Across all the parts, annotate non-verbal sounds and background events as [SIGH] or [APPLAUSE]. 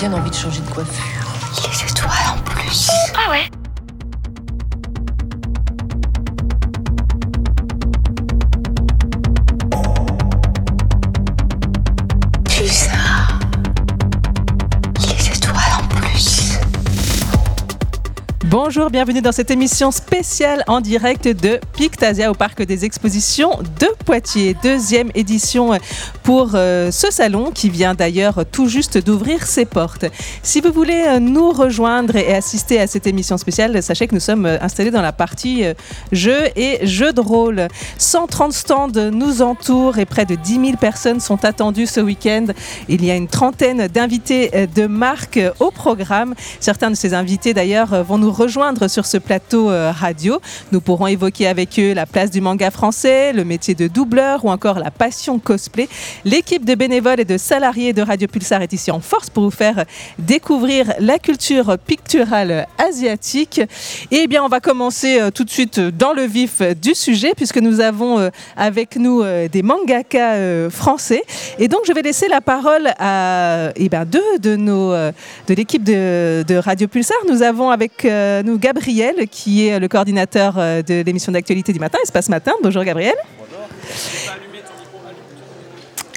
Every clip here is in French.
bien envie de changer de coiffure. Les étoiles en plus. Ah ouais Bonjour, bienvenue dans cette émission spéciale en direct de Pictasia au Parc des Expositions de Poitiers. Deuxième édition pour euh, ce salon qui vient d'ailleurs tout juste d'ouvrir ses portes. Si vous voulez euh, nous rejoindre et assister à cette émission spéciale, sachez que nous sommes euh, installés dans la partie euh, jeux et jeux de rôle. 130 stands nous entourent et près de 10 000 personnes sont attendues ce week-end. Il y a une trentaine d'invités euh, de marque euh, au programme. Certains de ces invités d'ailleurs euh, vont nous rejoindre sur ce plateau euh, radio. Nous pourrons évoquer avec eux la place du manga français, le métier de doubleur ou encore la passion cosplay. L'équipe de bénévoles et de salariés de Radio Pulsar est ici en force pour vous faire découvrir la culture picturale asiatique. Et bien, on va commencer euh, tout de suite dans le vif du sujet puisque nous avons euh, avec nous des mangaka français. Et donc, je vais laisser la parole à eh ben, deux de nos de l'équipe de, de Radio Pulsar. Nous avons avec euh, nous Gabriel qui est le coordinateur euh, de l'émission d'actualité du matin, Espace Matin. Bonjour Gabriel.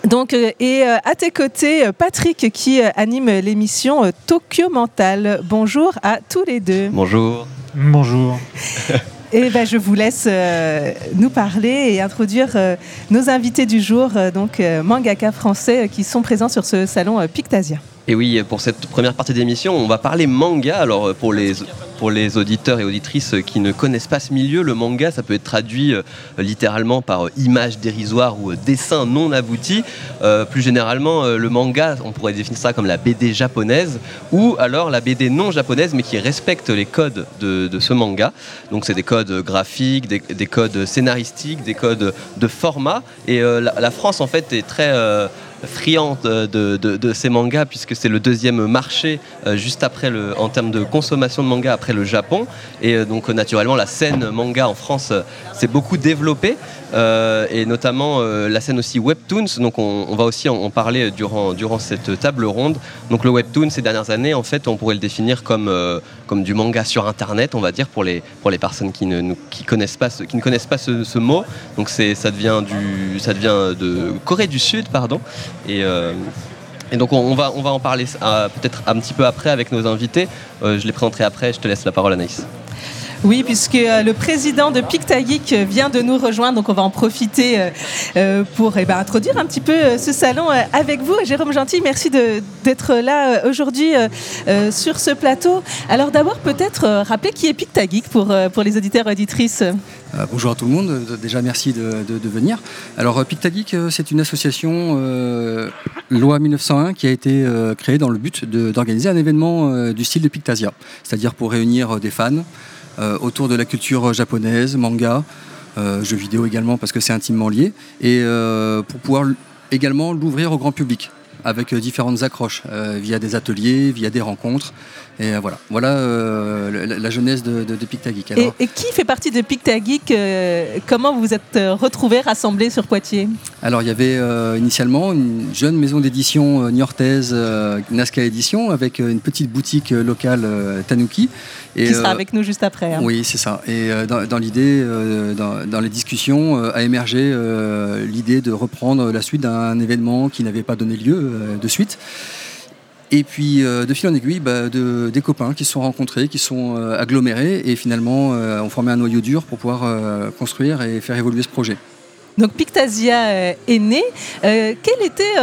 Donc, euh, et euh, à tes côtés, Patrick qui anime l'émission Tokyo Mental. Bonjour à tous les deux. Bonjour. Bonjour. [LAUGHS] Et ben, je vous laisse euh, nous parler et introduire euh, nos invités du jour, euh, donc mangaka français qui sont présents sur ce salon Pictasia. Et oui, pour cette première partie d'émission, on va parler manga. Alors pour les, pour les auditeurs et auditrices qui ne connaissent pas ce milieu, le manga, ça peut être traduit euh, littéralement par euh, image dérisoire ou euh, dessin non abouti. Plus généralement, le manga, on pourrait définir ça comme la BD japonaise ou alors la BD non japonaise mais qui respecte les codes de, de ce manga. Donc c'est des codes graphiques, des, des codes scénaristiques, des codes de format. Et la France en fait est très... friande de, ces mangas puisque c'est le deuxième marché euh, juste après le, en termes de consommation de manga après le Japon. Et euh, donc euh, naturellement la scène manga en France s'est beaucoup développée et notamment la scène aussi webtoons. Donc on, va aussi en, parler durant, durant cette table ronde. Donc le webtoon ces dernières années en fait on pourrait le définir comme, comme du manga sur internet on va dire pour les, pour les personnes qui ne, nous- qui connaissent pas ce, qui ne connaissent pas ce, mot donc ça devient du ça devient de Corée du Sud pardon et, euh, et donc on, on va, on va en parler euh, peut-être un petit peu après avec nos invités. Euh, je les présenterai après, je te laisse la parole Anaïs. Oui, puisque euh, le président de Pictageek vient de nous rejoindre, donc on va en profiter euh, euh, pour eh ben, introduire un petit peu euh, ce salon euh, avec vous. Jérôme Gentil, merci d'être là euh, aujourd'hui euh, euh, sur ce plateau. Alors d'abord, peut-être euh, rappeler qui est Pictageek pour, euh, les auditeurs et auditrices. Euh, bonjour à tout le monde, Euh, déjà merci de, venir. Alors euh, Pictageek, euh, c'est une association euh, loi 1901 qui a été euh, créée dans le but d'organiser un événement euh, du style de Pictasia, c'est-à-dire pour réunir euh, des fans euh, autour de la culture japonaise, manga, euh, jeux vidéo également parce que c'est intimement lié, et euh, pour pouvoir également l'ouvrir au grand public avec euh, différentes accroches euh, via des ateliers, via des rencontres. Et euh, voilà, voilà euh, la, la jeunesse de, de. Et, Alors, et qui fait partie de euh, Comment vous vous êtes euh, retrouvés, rassemblés sur Poitiers? Alors il y avait euh, initialement une jeune maison d'édition euh, niortaise, euh, Nazca Édition, avec euh, une petite boutique euh, locale euh, Tanuki. Et, Qui sera euh, avec nous juste après. hein. Oui, c'est ça. Et euh, dans, dans l'idée, euh, dans, dans les discussions, a émergé l'idée de reprendre la suite d'un événement qui n'avait pas donné lieu de suite. Et puis, euh, de fil en aiguille, bah, de- des copains qui se sont rencontrés, qui sont euh, agglomérés et finalement euh, ont formé un noyau dur pour pouvoir construire et faire évoluer ce projet. Donc Pictasia est né. Quelle était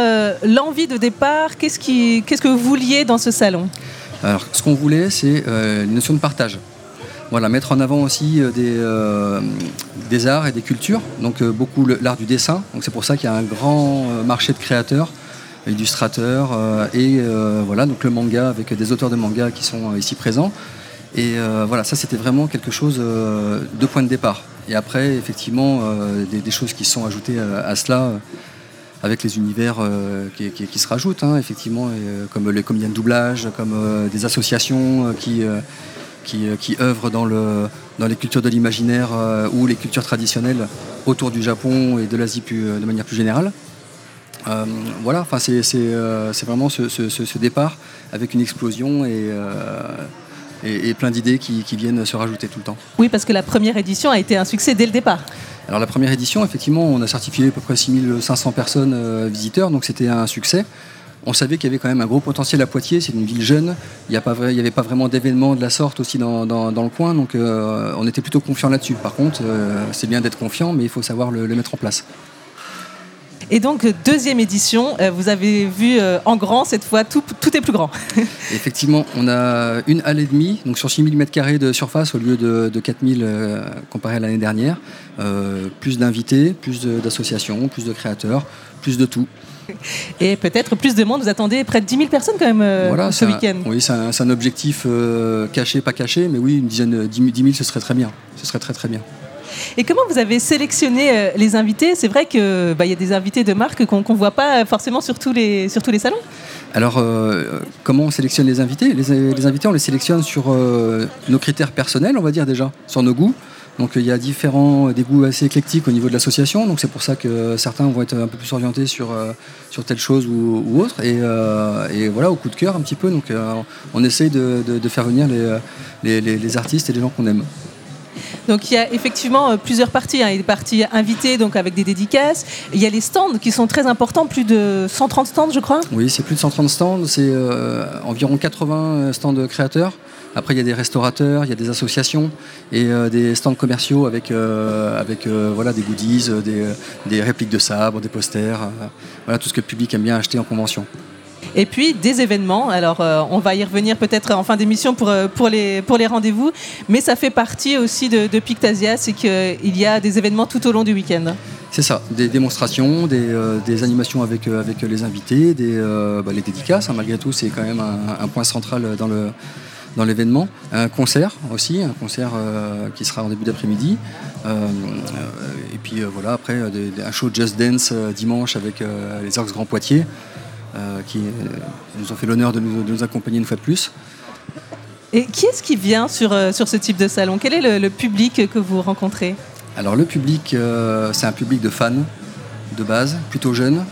l'envie de départ? Qu'est-ce que vous vouliez dans ce salon? Alors, ce qu'on voulait, c'est euh, une notion de partage. Voilà, mettre en avant aussi euh, des, euh, des arts et des cultures. Donc, beaucoup l'art du dessin. Donc, c'est pour ça qu'il y a un grand marché de créateurs, illustrateurs et voilà, donc le manga avec des auteurs de manga qui sont ici présents. Et voilà, ça c'était vraiment quelque chose de point de départ. Et après, effectivement, des, choses qui sont ajoutées à cela. Avec les univers euh, qui, se rajoutent, hein, effectivement, euh, comme les comédiens de doublage, comme euh, des associations qui, qui, œuvrent dans, le, dans les cultures de l'imaginaire ou les cultures traditionnelles autour du Japon et de l'Asie de manière plus générale. Voilà, c'est vraiment ce, ce- départ avec une explosion et, et, et plein d'idées qui, qui viennent se rajouter tout le temps. Oui, parce que la première édition a été un succès dès le départ. Alors la première édition, effectivement, on a certifié à peu près 6500 personnes euh, visiteurs, donc c'était un succès. On savait qu'il y avait quand même un gros potentiel à Poitiers, c'est une ville jeune, il n'y avait pas vraiment d'événements de la sorte aussi dans, dans- dans le coin, donc euh, on était plutôt confiant là-dessus. Par contre, euh, c'est bien d'être confiant, mais il faut savoir le- le mettre en place. Et donc, deuxième édition, euh, vous avez vu euh, en grand cette fois, tout, tout est plus grand. [LAUGHS] Effectivement, on a une halle et demie, donc sur 6000 m2 de surface au lieu de, de 4000 euh, comparé à l'année dernière. Euh, plus d'invités, plus d'associations, plus de créateurs, plus de tout. [LAUGHS] Et peut-être plus de monde. Vous attendez près de 10 000 personnes quand même euh, ce week-end. Oui, c'est un, objectif euh, caché, pas caché, mais oui, une dizaine, de- 10 000, 10 000, ce serait très bien. Ce serait très très bien. Et comment vous avez sélectionné euh, les invités? C'est vrai qu'il bah, y a des invités de marque qu'on ne voit pas forcément sur tous les, sur tous les salons. Alors, euh, comment on sélectionne les invités? Les, invités, on les sélectionne sur euh, nos critères personnels, on va dire déjà, sur nos goûts. Donc, il y a différents, des goûts assez éclectiques au niveau de l'association. Donc, c'est pour ça que certains vont être un peu plus orientés sur, sur telle chose ou, autre. Et, voilà, au coup de cœur un petit peu. Donc, on essaye de, faire venir les- les artistes et les gens qu'on aime. Donc il y a effectivement euh, plusieurs parties. hein. Il y a des parties invitées donc avec des dédicaces. Il y a les stands qui sont très importants, plus de 130 stands je crois. Oui, c'est plus de 130 stands, c'est euh, environ 80 stands de créateurs. Après, il y a des restaurateurs, il y a des associations et euh, des stands commerciaux avec, euh, avec euh, voilà, des goodies, euh, des, des répliques de sabres, des posters, euh, voilà, tout ce que le public aime bien acheter en convention. Et puis des événements. Alors euh, on va y revenir peut-être en fin d'émission pour, euh, pour les, pour les rendez-vous. Mais ça fait partie aussi de, Pictasia, c'est qu'il y a des événements tout au long du week-end. C'est ça, des démonstrations, des, euh, des animations avec, euh, avec les invités, des, euh, bah, les dédicaces, hein, malgré tout, c'est quand même un, point central dans le dans l'événement, un concert aussi, un concert euh, qui sera en début d'après-midi, Euh, euh, et puis euh, voilà après euh, un show Just Dance euh, dimanche avec euh, les Orques Grand Poitiers, euh, qui euh, nous ont fait l'honneur de nous, de nous accompagner une fois de plus. Et qui est-ce qui vient sur, euh, sur ce type de salon? Quel est le, le public que vous rencontrez? Alors le public, euh, c'est un public de fans de base, plutôt jeune,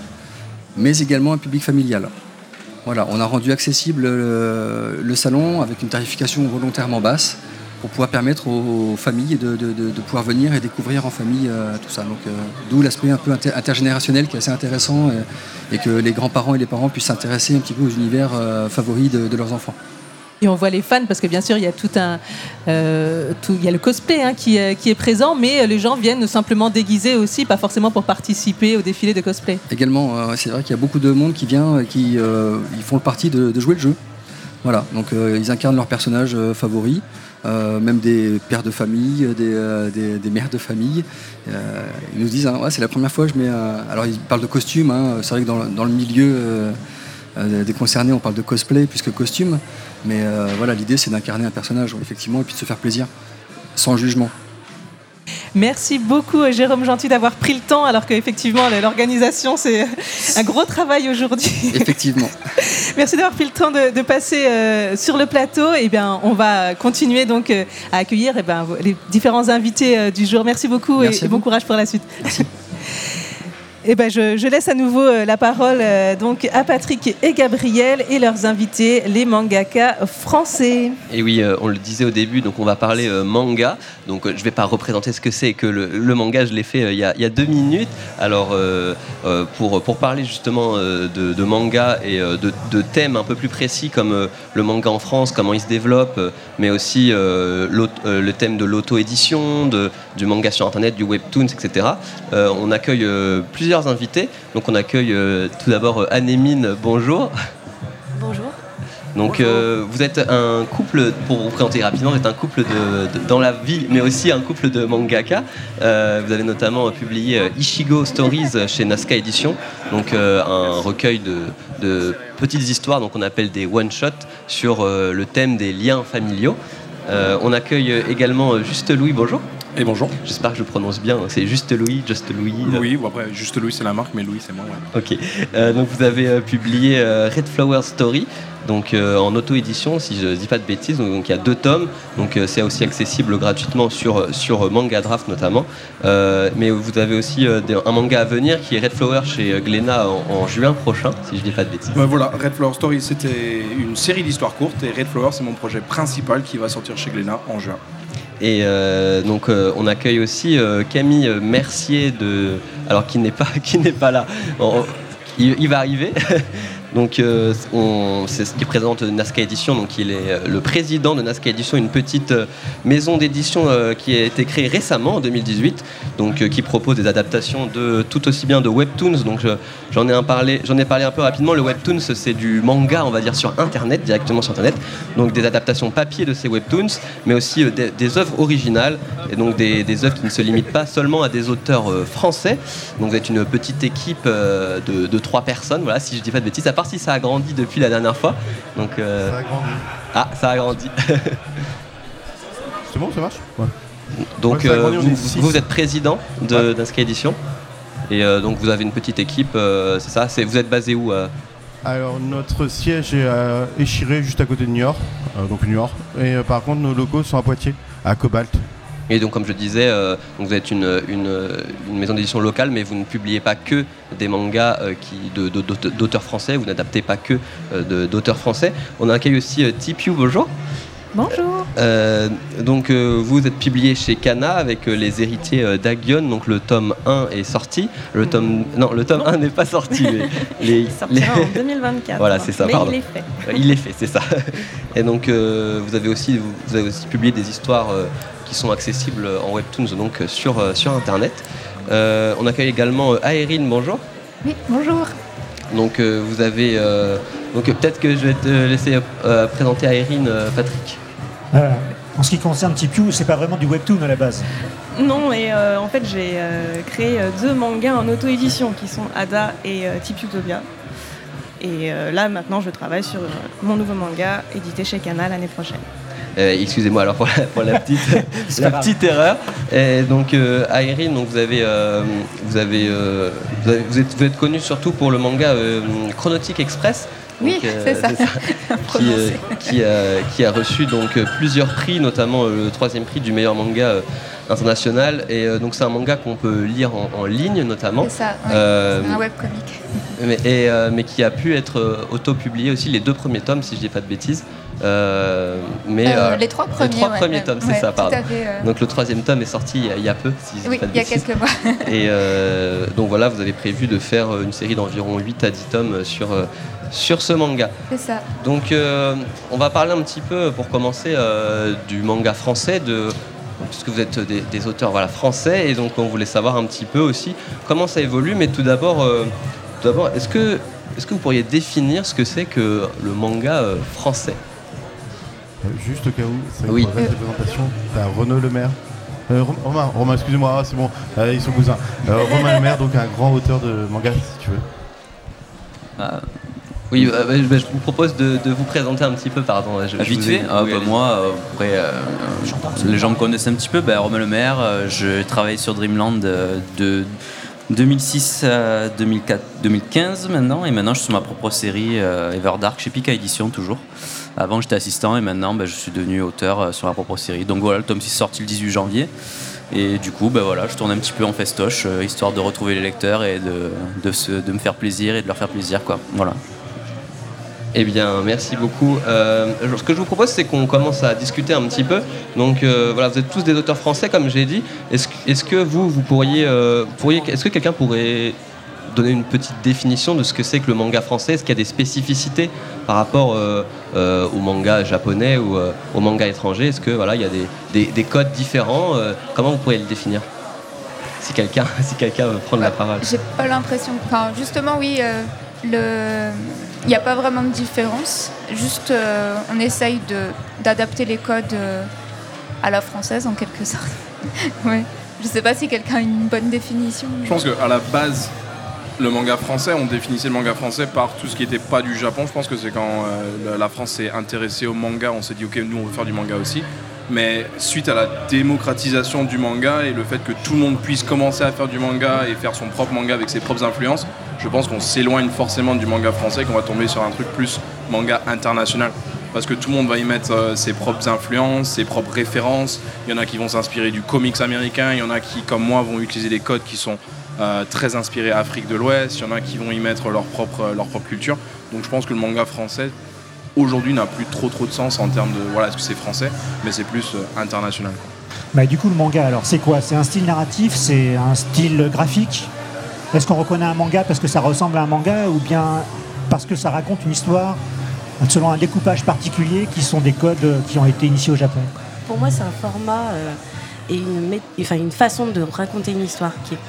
mais également un public familial. Voilà, on a rendu accessible le, le salon avec une tarification volontairement basse pour pouvoir permettre aux, familles de, de- de- de pouvoir venir et découvrir en famille euh, tout ça. Donc, euh, d'où l'aspect un peu inter- intergénérationnel qui est assez intéressant et, et que les grands-parents et les parents puissent s'intéresser un petit peu aux univers euh, favoris de- leurs enfants. Et on voit les fans parce que bien sûr il y a tout un, euh, tout- il y a le cosplay hein, qui, est- qui est présent, mais euh, les gens viennent simplement déguisés aussi, pas forcément pour participer au défilé de cosplay. Également, euh, c'est vrai qu'il y a beaucoup de monde qui vient et qui euh, ils font le parti de, jouer le jeu. Voilà, donc euh, ils incarnent leurs personnages euh, favoris, euh, même des pères de famille, des, euh, des- des mères de famille. Euh, ils nous disent, hein, c'est la première fois que je mets. Alors ils parlent de costume, hein. c'est vrai que dans, dans le milieu euh, euh, des concernés, on parle de cosplay plus que costume, mais euh, voilà, l'idée c'est d'incarner un personnage, effectivement, et puis de se faire plaisir, sans jugement. Merci beaucoup Jérôme Gentil d'avoir pris le temps, alors qu'effectivement l'organisation c'est un gros travail aujourd'hui. Effectivement. [LAUGHS] Merci d'avoir pris le temps de, de passer euh, sur le plateau. Et bien, on va continuer donc euh, à accueillir eh ben, les différents invités euh, du jour. Merci beaucoup Merci et, et bon courage pour la suite. [LAUGHS] Eh ben, je, laisse à nouveau euh, la parole euh, donc à Patrick et Gabriel et leurs invités, les mangaka français. Et oui, euh, on le disait au début, donc on va parler manga. Donc je ne vais pas représenter ce que c'est que le, manga, je l'ai fait il y, a, deux minutes. Alors pour, pour parler justement de, manga et de, de thèmes un peu plus précis comme le manga en France, comment il se développe, mais aussi le thème de l'auto-édition, du manga sur Internet, du webtoons, etc. On accueille euh, plusieurs invités. Donc on accueille euh, tout d'abord euh, Anne-Émine, bonjour. Bonjour. Donc euh, vous êtes un couple, pour vous présenter rapidement, vous êtes un couple de, de- dans la vie, mais aussi un couple de mangaka. Euh, vous avez notamment publié Ishigo Stories chez Nazca Edition, donc euh, un recueil de, de petites histoires, donc on appelle des one-shots, sur le thème des liens familiaux. Euh, on accueille également euh, Juste Louis, bonjour. Et bonjour. J'espère que je prononce bien, c'est Juste Louis, Just Louis. Louis, bon après, juste Louis c'est la marque, mais Louis c'est moi. Ouais. Ok. Euh, donc vous avez publié Red Flower Story. Donc en auto-édition, si je dis pas de bêtises. Donc, il y a deux tomes, donc c'est aussi accessible gratuitement sur, sur Manga Draft notamment. mais vous avez aussi un manga à venir qui est Red Flower chez Glénat en, juin prochain, si je dis pas de bêtises. voilà, Red Flower Story, c'était une série d'histoires courtes et Red Flower, c'est mon projet principal qui va sortir chez Glénat en juin. Et euh, donc euh, on accueille aussi euh, Camille Mercier de alors qui n'est pas [LAUGHS] qui n'est pas là. il, va arriver. [LAUGHS] Donc, euh, c'est ce qui présente Nazca Édition. Donc, il est euh, le président de Nazca Édition, une petite euh, maison d'édition qui a été créée récemment en 2018, donc qui propose des adaptations de tout aussi bien de webtoons. Donc, j'en ai parlé, j'en ai parlé un peu rapidement. Le webtoons, c'est du manga, on va dire sur Internet, directement sur Internet. Donc, des adaptations papier de ces webtoons, mais aussi des, œuvres originales et donc des, des, œuvres qui ne se limitent pas seulement à des auteurs français. Donc, vous êtes une petite équipe de, trois personnes. Voilà, si je dis pas de bêtises si ça a grandi depuis la dernière fois. Donc, euh, Ça a grandi. Ah, ça a grandi. C'est bon, ça marche? Donc, euh, vous, êtes président de ouais. Edition. Et euh, donc, vous avez une petite équipe, c'est ça? Vous êtes basé où alors notre siège est à Échiré, juste à côté de New York, donc New York. Et par contre nos locaux sont à Poitiers, à Cobalt. Et donc, comme je disais, euh, vous êtes une, maison d'édition locale, mais vous ne publiez pas que des mangas euh, d'auteurs français, vous n'adaptez pas que euh, d'auteurs français. On accueille aussi Tipiu, bonjour. Bonjour. donc vous êtes publié chez Kana avec les héritiers d'Agion. Donc le tome 1 est sorti. Le tome non, le tome 1 n'est pas sorti. [LAUGHS] les, il sortira en 2024. Voilà, c'est ça. Mais pardon. il est fait. il est fait, c'est ça. [LAUGHS] Et donc vous avez aussi vous avez aussi publié des histoires qui sont accessibles en webtoons donc sur, euh, sur internet. Euh, on accueille également euh, Aérine, bonjour. Oui, bonjour. Donc vous avez donc peut-être que je vais te laisser présenter Aérine, Patrick. en ce qui concerne Tipiu, c'est pas vraiment du webtoon à la base. Non, et en fait j'ai créé deux mangas en auto-édition qui sont Ada et Tipiutopia. Et là maintenant je travaille sur mon nouveau manga édité chez Canal l'année prochaine. Euh, excusez-moi alors pour la, petite, [LAUGHS] [LAUGHS] la petite erreur. Et donc euh, donc vous avez, euh, vous, avez, vous, êtes, vous êtes connu surtout pour le manga Chronotique Express. Oui, c'est ça. [LAUGHS] qui, qui, a reçu donc plusieurs prix, notamment le troisième prix du meilleur manga international. Et donc c'est un manga qu'on peut lire en, ligne notamment. C'est ça, c'est un webcomic. Mais, et, mais qui a pu être auto-publié aussi les deux premiers tomes, si je dis pas de bêtises. Euh, mais, euh, les trois premiers, les trois premiers tomes, c'est ça, pardon. Donc le troisième tome est sorti il y a, peu, si Oui, il y a quelques mois. [LAUGHS] Et euh, donc voilà, vous avez prévu de faire une série d'environ 8 à 10 tomes sur, sur ce manga. C'est ça. Donc on va parler un petit peu, pour commencer, du manga français, de, puisque vous êtes des, auteurs voilà, français, et donc on voulait savoir un petit peu aussi comment ça évolue, mais tout d'abord, d'abord est-ce que, est -ce que vous pourriez définir ce que c'est que le manga français? euh, juste au cas où, c'est une présentation, t'as Renaud Le Maire. Euh, Romain, Romain excusez-moi, ah, c'est bon, euh, ils sont cousins. Romain [LAUGHS] Le Maire, donc un grand auteur de manga, si tu veux. Ah. Oui, bah, je vous propose de, vous présenter un petit peu, pardon. Je, Vite fait, ah, bah, moi, après, les gens me connaissent un petit peu. Bah, Romain Le Maire, je travaille sur Dreamland de 2006 à 2004, 2015 maintenant, et maintenant je suis sur ma propre série Everdark chez Pika Edition toujours. Avant, j'étais assistant et maintenant, ben, je suis devenu auteur euh, sur ma propre série. Donc voilà, le tome 6 est sorti le 18 janvier. Et du coup, ben voilà, je tourne un petit peu en festoche, euh, histoire de retrouver les lecteurs et de, de, me faire plaisir et de leur faire plaisir. Quoi. Voilà. Eh bien, merci beaucoup. Euh, ce que je vous propose, c'est qu'on commence à discuter un petit peu. Donc, voilà, vous êtes tous des auteurs français, comme j'ai dit. Est-ce est que vous, vous pourriez, pourriez est-ce que quelqu'un pourrait donner une petite définition de ce que c'est que le manga français Est-ce qu'il y a des spécificités par rapport euh, euh, au manga japonais ou euh, au manga étranger? Est-ce que voilà, il y a des, codes différents? Comment vous pourriez le définir? Si quelqu'un [LAUGHS] si quelqu'un veut prendre la parole. J'ai pas l'impression. Enfin, justement, oui. le... Il n'y a pas vraiment de différence. Juste, on essaye d'adapter les codes à la française, en quelque sorte. [LAUGHS] ouais. Je ne sais pas si quelqu'un a une bonne définition. Je pense qu'à la base, le manga français, on définissait le manga français par tout ce qui n'était pas du Japon. Je pense que c'est quand euh, la France s'est intéressée au manga, on s'est dit ok, nous on veut faire du manga aussi. Mais suite à la démocratisation du manga et le fait que tout le monde puisse commencer à faire du manga et faire son propre manga avec ses propres influences, je pense qu'on s'éloigne forcément du manga français, qu'on va tomber sur un truc plus manga international. Parce que tout le monde va y mettre euh, ses propres influences, ses propres références. Il y en a qui vont s'inspirer du comics américain, il y en a qui, comme moi, vont utiliser des codes qui sont euh, très inspirés Afrique de l'Ouest, il y en a qui vont y mettre leur propre, leur propre culture. Donc je pense que le manga français, aujourd'hui, n'a plus trop trop de sens en termes de, voilà, est-ce que c'est français, mais c'est plus euh, international. quoi. Bah, du coup, le manga, alors c'est quoi? C'est un style narratif? C'est un style graphique? Est-ce qu'on reconnaît un manga parce que ça ressemble à un manga ou bien parce que ça raconte une histoire selon un découpage particulier qui sont des codes euh, qui ont été initiés au Japon? Pour moi, c'est un format euh, et une, enfin, une façon de raconter une histoire qui est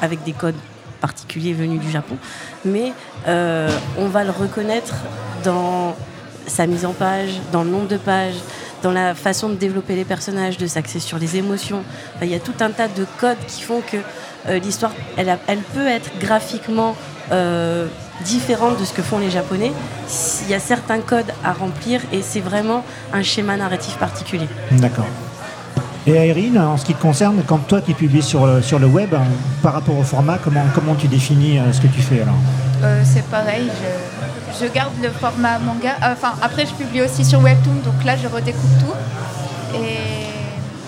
avec des codes particuliers venus du Japon, mais euh, on va le reconnaître dans sa mise en page, dans le nombre de pages, dans la façon de développer les personnages, de s'axer sur les émotions. Il y a tout un tas de codes qui font que euh, l'histoire, elle peut être graphiquement euh, différente de ce que font les Japonais. Il y a certains codes à remplir et c'est vraiment un schéma narratif particulier. D'accord. Et Irene, en ce qui te concerne, quand toi qui publies sur le, sur le web, hein, par rapport au format, comment, comment tu définis euh, ce que tu fais alors? Euh, c'est pareil, je, je garde le format manga. Euh, Enfin, après, je publie aussi sur Webtoon, donc là, je redécoupe tout. Et...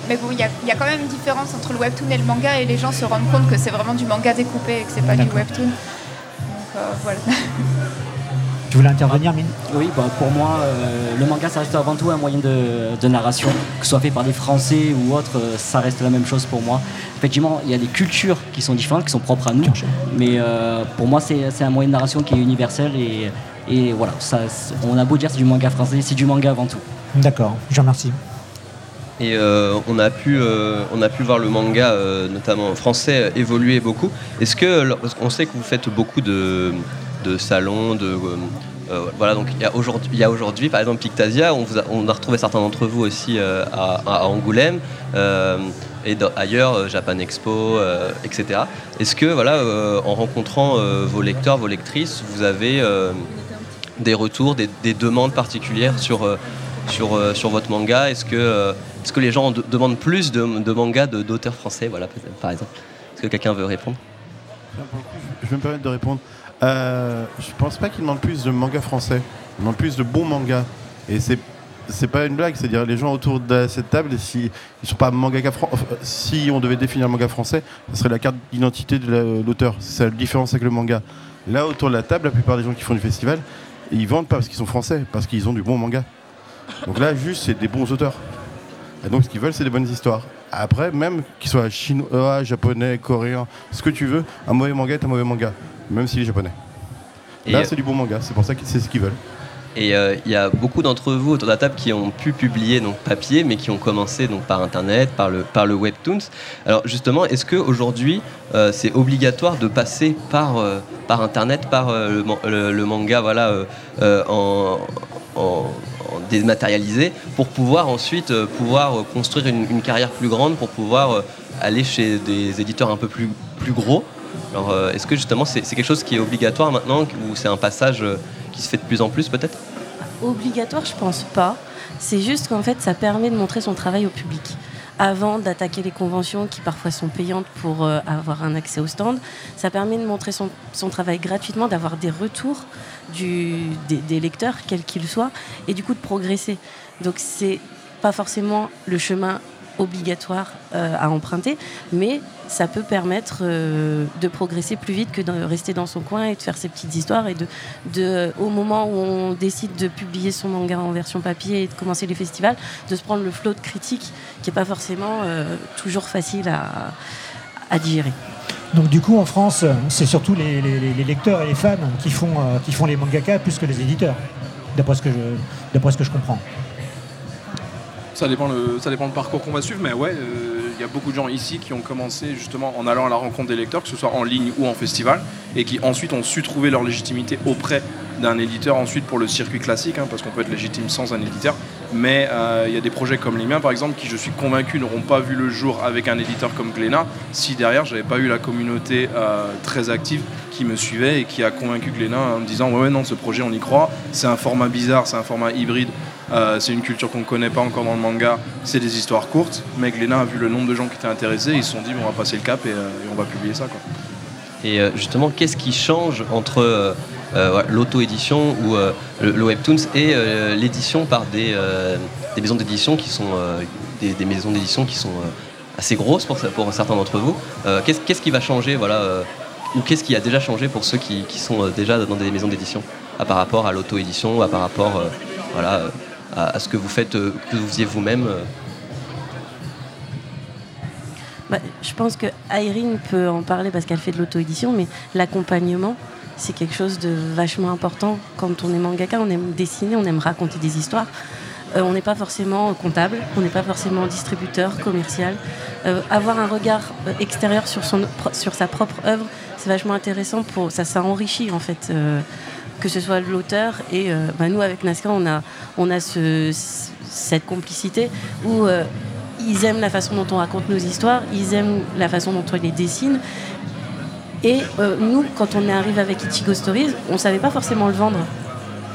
Mais bon, il y, y a quand même une différence entre le Webtoon et le manga, et les gens se rendent compte que c'est vraiment du manga découpé et que c'est pas du. Webtoon. Donc euh, voilà. [LAUGHS] Tu voulais intervenir, Mine Oui, bah, pour moi, euh, le manga, ça reste avant tout un moyen de, de narration, que ce soit fait par des Français ou autres, euh, ça reste la même chose pour moi. Effectivement, il y a des cultures qui sont différentes, qui sont propres à nous, mais euh, pour moi, c'est un moyen de narration qui est universel et, et voilà, ça, on a beau dire c'est du manga français, c'est du manga avant tout. D'accord, je vous remercie. Et euh, on, a pu, euh, on a pu voir le manga, euh, notamment français, évoluer beaucoup. Est-ce que, parce qu'on sait que vous faites beaucoup de, de salons, de, euh, euh, voilà, donc il y a aujourd'hui, par exemple, Pictasia, on, a, retrouvé certains d'entre vous aussi euh, à, Angoulême. et ailleurs, Japan Expo, etc. Est-ce que, voilà, en rencontrant vos lecteurs, vos lectrices, vous avez des retours, des, des demandes particulières sur, sur, sur votre manga? Est-ce que, est-ce que les gens de- demandent plus de, de mangas d'auteurs français, voilà, par exemple? Est-ce que quelqu'un veut répondre? Je vais me permettre de répondre. Euh, je pense pas qu'ils demandent plus de mangas français. Ils demandent plus de bons mangas. Et c'est c'est pas une blague, c'est-à-dire les gens autour de cette table, si ils sont pas mangaka enfin, si on devait définir le manga français, ce serait la carte d'identité de la- l'auteur. C'est la différence avec le manga. Là autour de la table, la plupart des gens qui font du festival, ils vendent pas parce qu'ils sont français, parce qu'ils ont du bon manga. Donc là, juste, c'est des bons auteurs. Et donc, ce qu'ils veulent, c'est des bonnes histoires. Après, même qu'ils soient chinois, japonais, coréens, ce que tu veux, un mauvais manga est un mauvais manga, même s'il est japonais. Et, Là, euh, c'est du bon manga, c'est pour ça que c'est ce qu'ils veulent. Et euh, il y a beaucoup d'entre vous autour de la table qui ont pu publier donc papier, mais qui ont commencé donc par internet, par le par le webtoons. Alors justement, est-ce que aujourd'hui euh, c'est obligatoire de passer par euh, par internet, par euh, le, man- le- le manga, voilà, euh, euh, en, en- en dématérialisé, pour pouvoir ensuite euh, pouvoir euh, construire une, une carrière plus grande, pour pouvoir euh, aller chez des éditeurs un peu plus plus gros? Alors, euh, est-ce que justement c'est quelque chose qui est obligatoire maintenant, ou c'est un passage euh, qui se fait de plus en plus peut-être? Obligatoire, je pense pas. C'est juste qu'en fait, ça permet de montrer son travail au public. Avant d'attaquer les conventions qui parfois sont payantes pour euh, avoir un accès au stand, ça permet de montrer son, travail gratuitement, d'avoir des retours des, des lecteurs, quels qu'ils soient, et du coup de progresser. Donc c'est pas forcément le chemin obligatoire euh, à emprunter, mais ça peut permettre euh, de progresser plus vite que de rester dans son coin et de faire ses petites histoires et de, de au moment où on décide de publier son manga en version papier et de commencer les festivals, de se prendre le flot de critiques qui n'est pas forcément euh, toujours facile à, digérer. Donc du coup, en France, c'est surtout les, lecteurs et les fans qui font, qui font les mangaka plus que les éditeurs, d'après ce, que je- d'après ce que je comprends. Ça dépend, le, ça dépend le parcours qu'on va suivre, mais ouais, euh, il y a beaucoup de gens ici qui ont commencé justement en allant à la rencontre des lecteurs, que ce soit en ligne ou en festival, et qui ensuite ont su trouver leur légitimité auprès d'un éditeur ensuite pour le circuit classique, hein, parce qu'on peut être légitime sans un éditeur. Mais euh, il y a des projets comme les miens, par exemple, qui je suis convaincu n'auront pas vu le jour avec un éditeur comme Glénat, si derrière j'avais pas eu la communauté euh, très active qui me suivait et qui a convaincu Glénat en me disant ouais, ouais non ce projet on y croit, c'est un format bizarre, c'est un format hybride, euh, c'est une culture qu'on ne connaît pas encore dans le manga, c'est des histoires courtes, mais Glénat a vu le nombre de gens qui étaient intéressés, ils se sont dit bon, on va passer le cap et, euh, on va publier ça quoi. Et euh, justement, qu'est-ce qui change entre l'auto-édition ou le, webtoons et l'édition par des, maisons d'édition qui sont d'édition qui sont assez grosses pour, certains d'entre vous. Qu'est-ce, qui va changer voilà, ou qu'est-ce qui a déjà changé pour ceux qui, sont déjà dans des maisons d'édition par rapport à l'auto-édition, à par rapport voilà, à, ce que vous faites, euh, que vous faisiez vous-même euh. Bah, je pense que Irene peut en parler parce qu'elle fait de l'auto-édition, mais l'accompagnement, c'est quelque chose de vachement important. Quand on est mangaka, on aime dessiner, on aime raconter des histoires. Euh, on n'est pas forcément comptable, on n'est pas forcément distributeur, commercial. Avoir un regard extérieur sur, son, sur sa propre œuvre, c'est vachement intéressant. Pour, ça, ça enrichit en fait, que ce soit l'auteur et euh, bah, nous avec Nasca, on a, cette complicité où euh, ils aiment la façon dont on raconte nos histoires, ils aiment la façon dont on les dessine. Et euh, nous, quand on est arrivé avec Ichigo Stories, on savait pas forcément le vendre.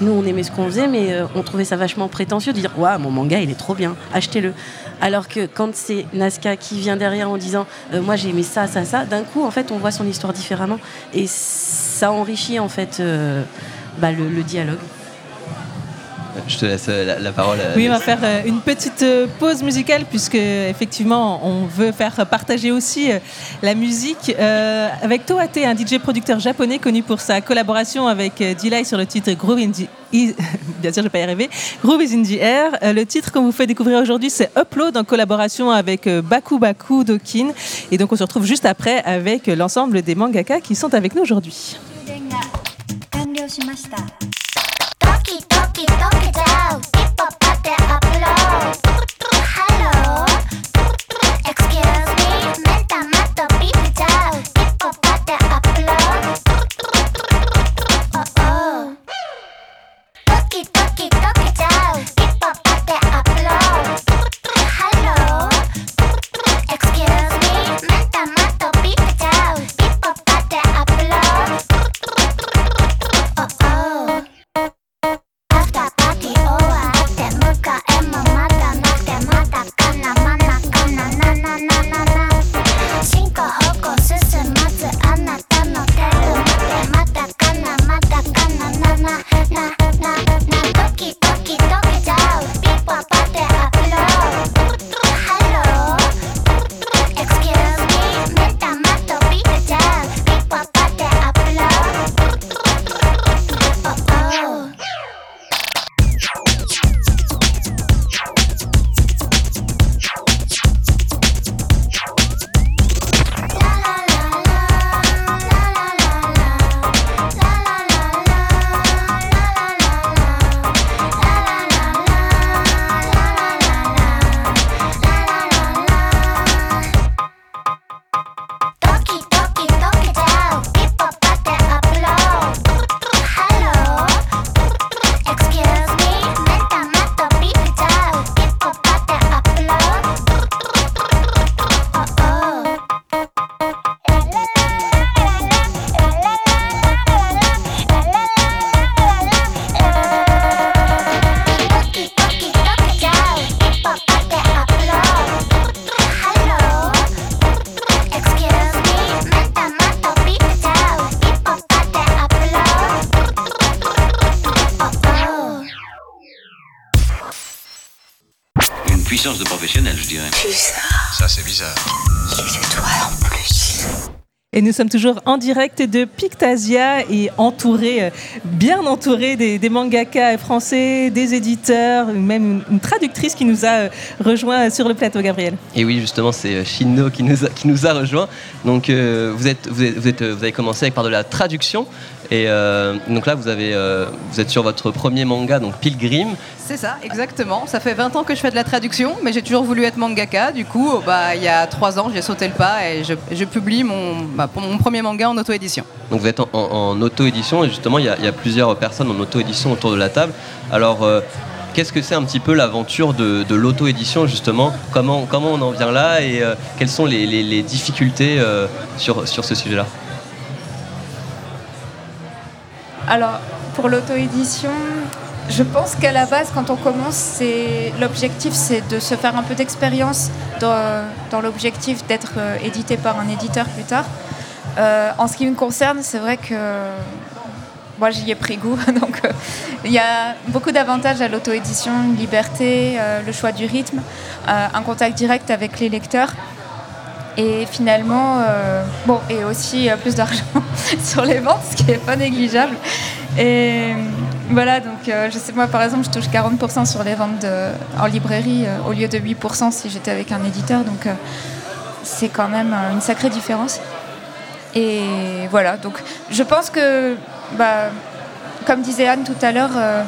Nous, on aimait ce qu'on faisait, mais on trouvait ça vachement prétentieux de dire Waouh, mon manga, il est trop bien, achetez-le. Alors que quand c'est Nazca qui vient derrière en disant Moi, j'ai aimé ça, ça, ça, d'un coup, en fait, on voit son histoire différemment. Et ça enrichit, en fait, bah, le, le dialogue. Je te laisse euh, la, la parole. euh, Oui, on va faire euh, une petite euh, pause musicale puisque effectivement on veut faire partager aussi euh, la musique euh, avec Toate, un DJ producteur japonais connu pour sa collaboration avec euh, Delay sur le titre Groove in the Is- [LAUGHS] bien sûr je vais pas y arriver Groove is in the air. Euh, le titre qu'on vous fait découvrir aujourd'hui c'est Upload en collaboration avec euh, Baku Baku Dokin et donc on se retrouve juste après avec euh, l'ensemble des mangaka qui sont avec nous aujourd'hui. 了しました。ドキドキドキちゃう一歩パってアップロード nous sommes toujours en direct de Pictasia et entourés, euh, bien entourés des, des mangaka français, des éditeurs, même une, traductrice qui nous a euh, rejoint sur le plateau, Gabriel. Et oui, justement, c'est euh, Shinno qui nous a, qui nous a rejoint. Donc, vous, êtes, vous, êtes, vous, êtes, vous avez commencé par de la traduction. Et euh, donc là, vous, avez, euh, vous êtes sur votre premier manga, donc Pilgrim. C'est ça, exactement. Ça fait 20 ans que je fais de la traduction, mais j'ai toujours voulu être mangaka. Du coup, bah, il y a 3 ans, j'ai sauté le pas et je, je publie mon, bah, mon premier manga en auto-édition. Donc vous êtes en, en- en auto-édition et justement, il y, a, il y a plusieurs personnes en auto-édition autour de la table. Alors, euh, qu'est-ce que c'est un petit peu l'aventure de, de l'auto-édition, justement? Comment, comment on en vient là et quelles sont les, les- les difficultés sur, sur ce sujet-là? Alors, pour l'auto-édition, je pense qu'à la base, quand on commence, c'est l'objectif, c'est de se faire un peu d'expérience dans, l'objectif d'être euh, édité par un éditeur plus tard. Euh, en ce qui me concerne, c'est vrai que moi j'y ai pris goût. [LAUGHS] Donc euh, il y a beaucoup d'avantages à l'auto-édition, liberté, le choix du rythme, un contact direct avec les lecteurs. Et finalement, euh, bon, et aussi euh, plus d'argent [LAUGHS] sur les ventes, ce qui n'est pas négligeable. Et voilà, donc euh, je sais, moi par exemple, je touche 40% sur les ventes en librairie euh, au lieu de 8% si j'étais avec un éditeur. Donc euh, c'est quand même euh, une sacrée différence. Et voilà, donc je pense que, bah, comme disait Anne tout à l'heure, euh,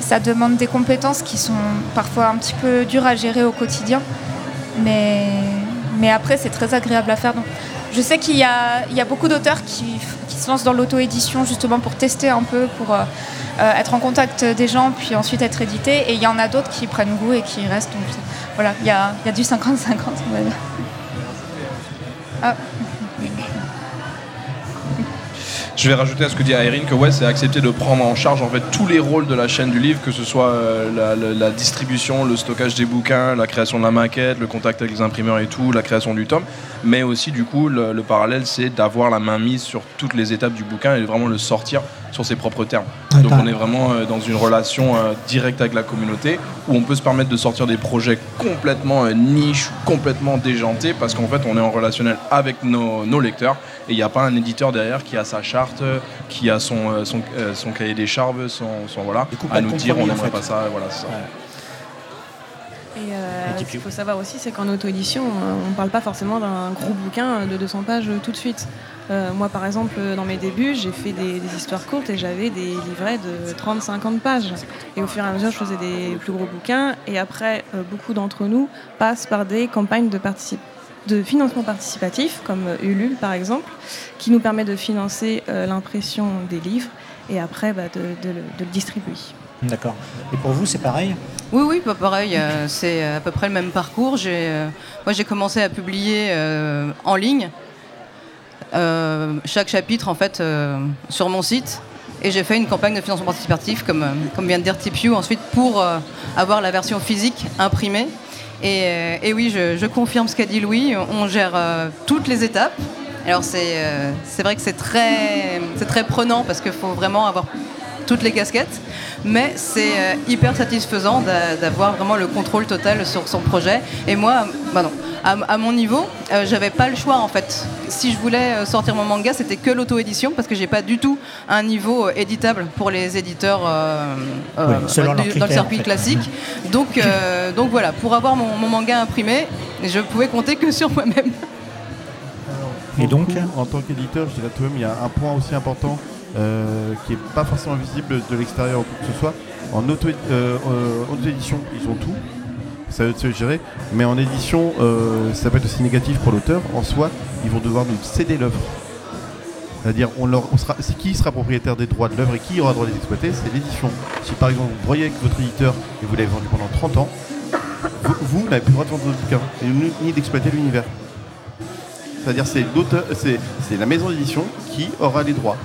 ça demande des compétences qui sont parfois un petit peu dures à gérer au quotidien. Mais, mais après, c'est très agréable à faire. Donc, je sais qu'il y a, beaucoup d'auteurs qui, se lancent dans l'auto-édition justement pour tester un peu, pour euh, euh, être en contact des gens, puis ensuite être édité. Et il y en a d'autres qui prennent goût et qui restent. Donc voilà, il y a, il y a du 50-50, on va. Ah. Je vais rajouter à ce que dit Irene que ouais, c'est accepter de prendre en charge en fait tous les rôles de la chaîne du livre, que ce soit euh, la, distribution, le stockage des bouquins, la création de la maquette, le contact avec les imprimeurs et tout, la création du tome, mais aussi du coup le, le parallèle c'est d'avoir la main mise sur toutes les étapes du bouquin et vraiment le sortir sur ses propres termes. Ouais, Donc on est vraiment euh, dans une relation euh, directe avec la communauté où on peut se permettre de sortir des projets complètement euh, niche, complètement déjantés parce qu'en fait on est en relationnel avec nos, nos lecteurs et il n'y a pas un éditeur derrière qui a sa charte, qui a son, euh, son, euh, son cahier des charges, son, son voilà, à nous dire on compromis, en n'aimerait fait. pas ça, voilà c'est ça. Et euh, ce qu'il faut savoir aussi, c'est qu'en auto-édition, on ne parle pas forcément d'un gros bouquin de 200 pages tout de suite. Euh, moi, par exemple, euh, dans mes débuts, j'ai fait des, des histoires courtes et j'avais des livrets de 30-50 pages. Et au fur et à mesure, je faisais des plus gros bouquins. Et après, euh, beaucoup d'entre nous passent par des campagnes de, particip- de financement participatif, comme Ulule par exemple, qui nous permet de financer euh, l'impression des livres et après bah, de, de le- de le distribuer. D'accord. Et pour vous, c'est pareil? Oui, oui, pas pareil. euh, c'est à peu près le même parcours. J'ai, euh, moi, j'ai commencé à publier euh, en ligne chaque chapitre en fait euh, sur mon site. Et j'ai fait une campagne de financement participatif, comme, euh, vient de dire TPU, ensuite pour euh, avoir la version physique imprimée. Et, euh, oui, je, confirme ce qu'a dit Louis, on gère euh, toutes les étapes. Alors c'est euh, vrai que c'est très, très prenant parce qu'il faut vraiment avoir toutes les casquettes, mais c'est euh, hyper satisfaisant d'a- d'avoir vraiment le contrôle total sur son projet. Et moi, bah non, à, à mon niveau, euh, j'avais pas le choix en fait. Si je voulais euh, sortir mon manga, c'était que l'auto-édition parce que j'ai pas du tout un niveau euh, éditable pour les éditeurs euh, euh, selon bah, du- critères, dans le circuit en fait. classique. Donc, euh, donc voilà, pour avoir mon, mon manga imprimé, je pouvais compter que sur moi-même. Et donc En tant qu'éditeur, je dirais tout de même, il y a un point aussi important euh, qui n'est pas forcément visible de l'extérieur ou quoi que ce soit. En euh, euh, auto-édition, ils ont tout. Ça va se gérer. Mais en édition, ça peut être aussi négatif pour l'auteur. En soi, ils vont devoir nous céder l'œuvre. C'est-à-dire, on qui sera propriétaire des droits de l'œuvre et qui aura le droit de les exploiter? C'est l'édition. Si par exemple vous voyez avec votre éditeur et vous l'avez vendu pendant 30 ans, vous, n'avez plus le droit de vendre votre bouquin ni, d'exploiter l'univers. C'est-à-dire c'est la maison d'édition qui aura les droits.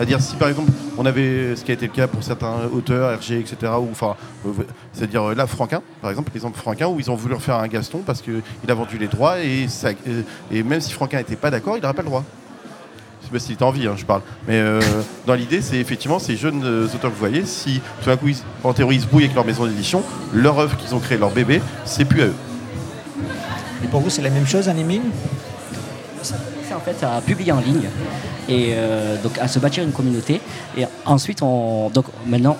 C'est-à-dire si par exemple on avait ce qui a été le cas pour certains auteurs, RG, etc. Ou enfin, euh, c'est-à-dire euh, là Franquin, par exemple, l'exemple Franquin où ils ont voulu refaire un Gaston parce qu'il a vendu les droits et, ça- euh, et même si Franquin n'était pas d'accord, il n'aurait pas le droit. Je sais pas s'il est en vie, hein, je parle. Mais euh, dans l'idée, c'est effectivement ces jeunes euh, auteurs que vous voyez, si tout d'un coup, ils- en théorie, ils se brouillent avec leur maison d'édition, leur œuvre qu'ils ont créée, leur bébé, c'est plus à eux. Et pour vous, c'est la même chose, Anémine C'est en fait à publier en ligne et euh, donc à se bâtir une communauté. Et ensuite, on, donc maintenant,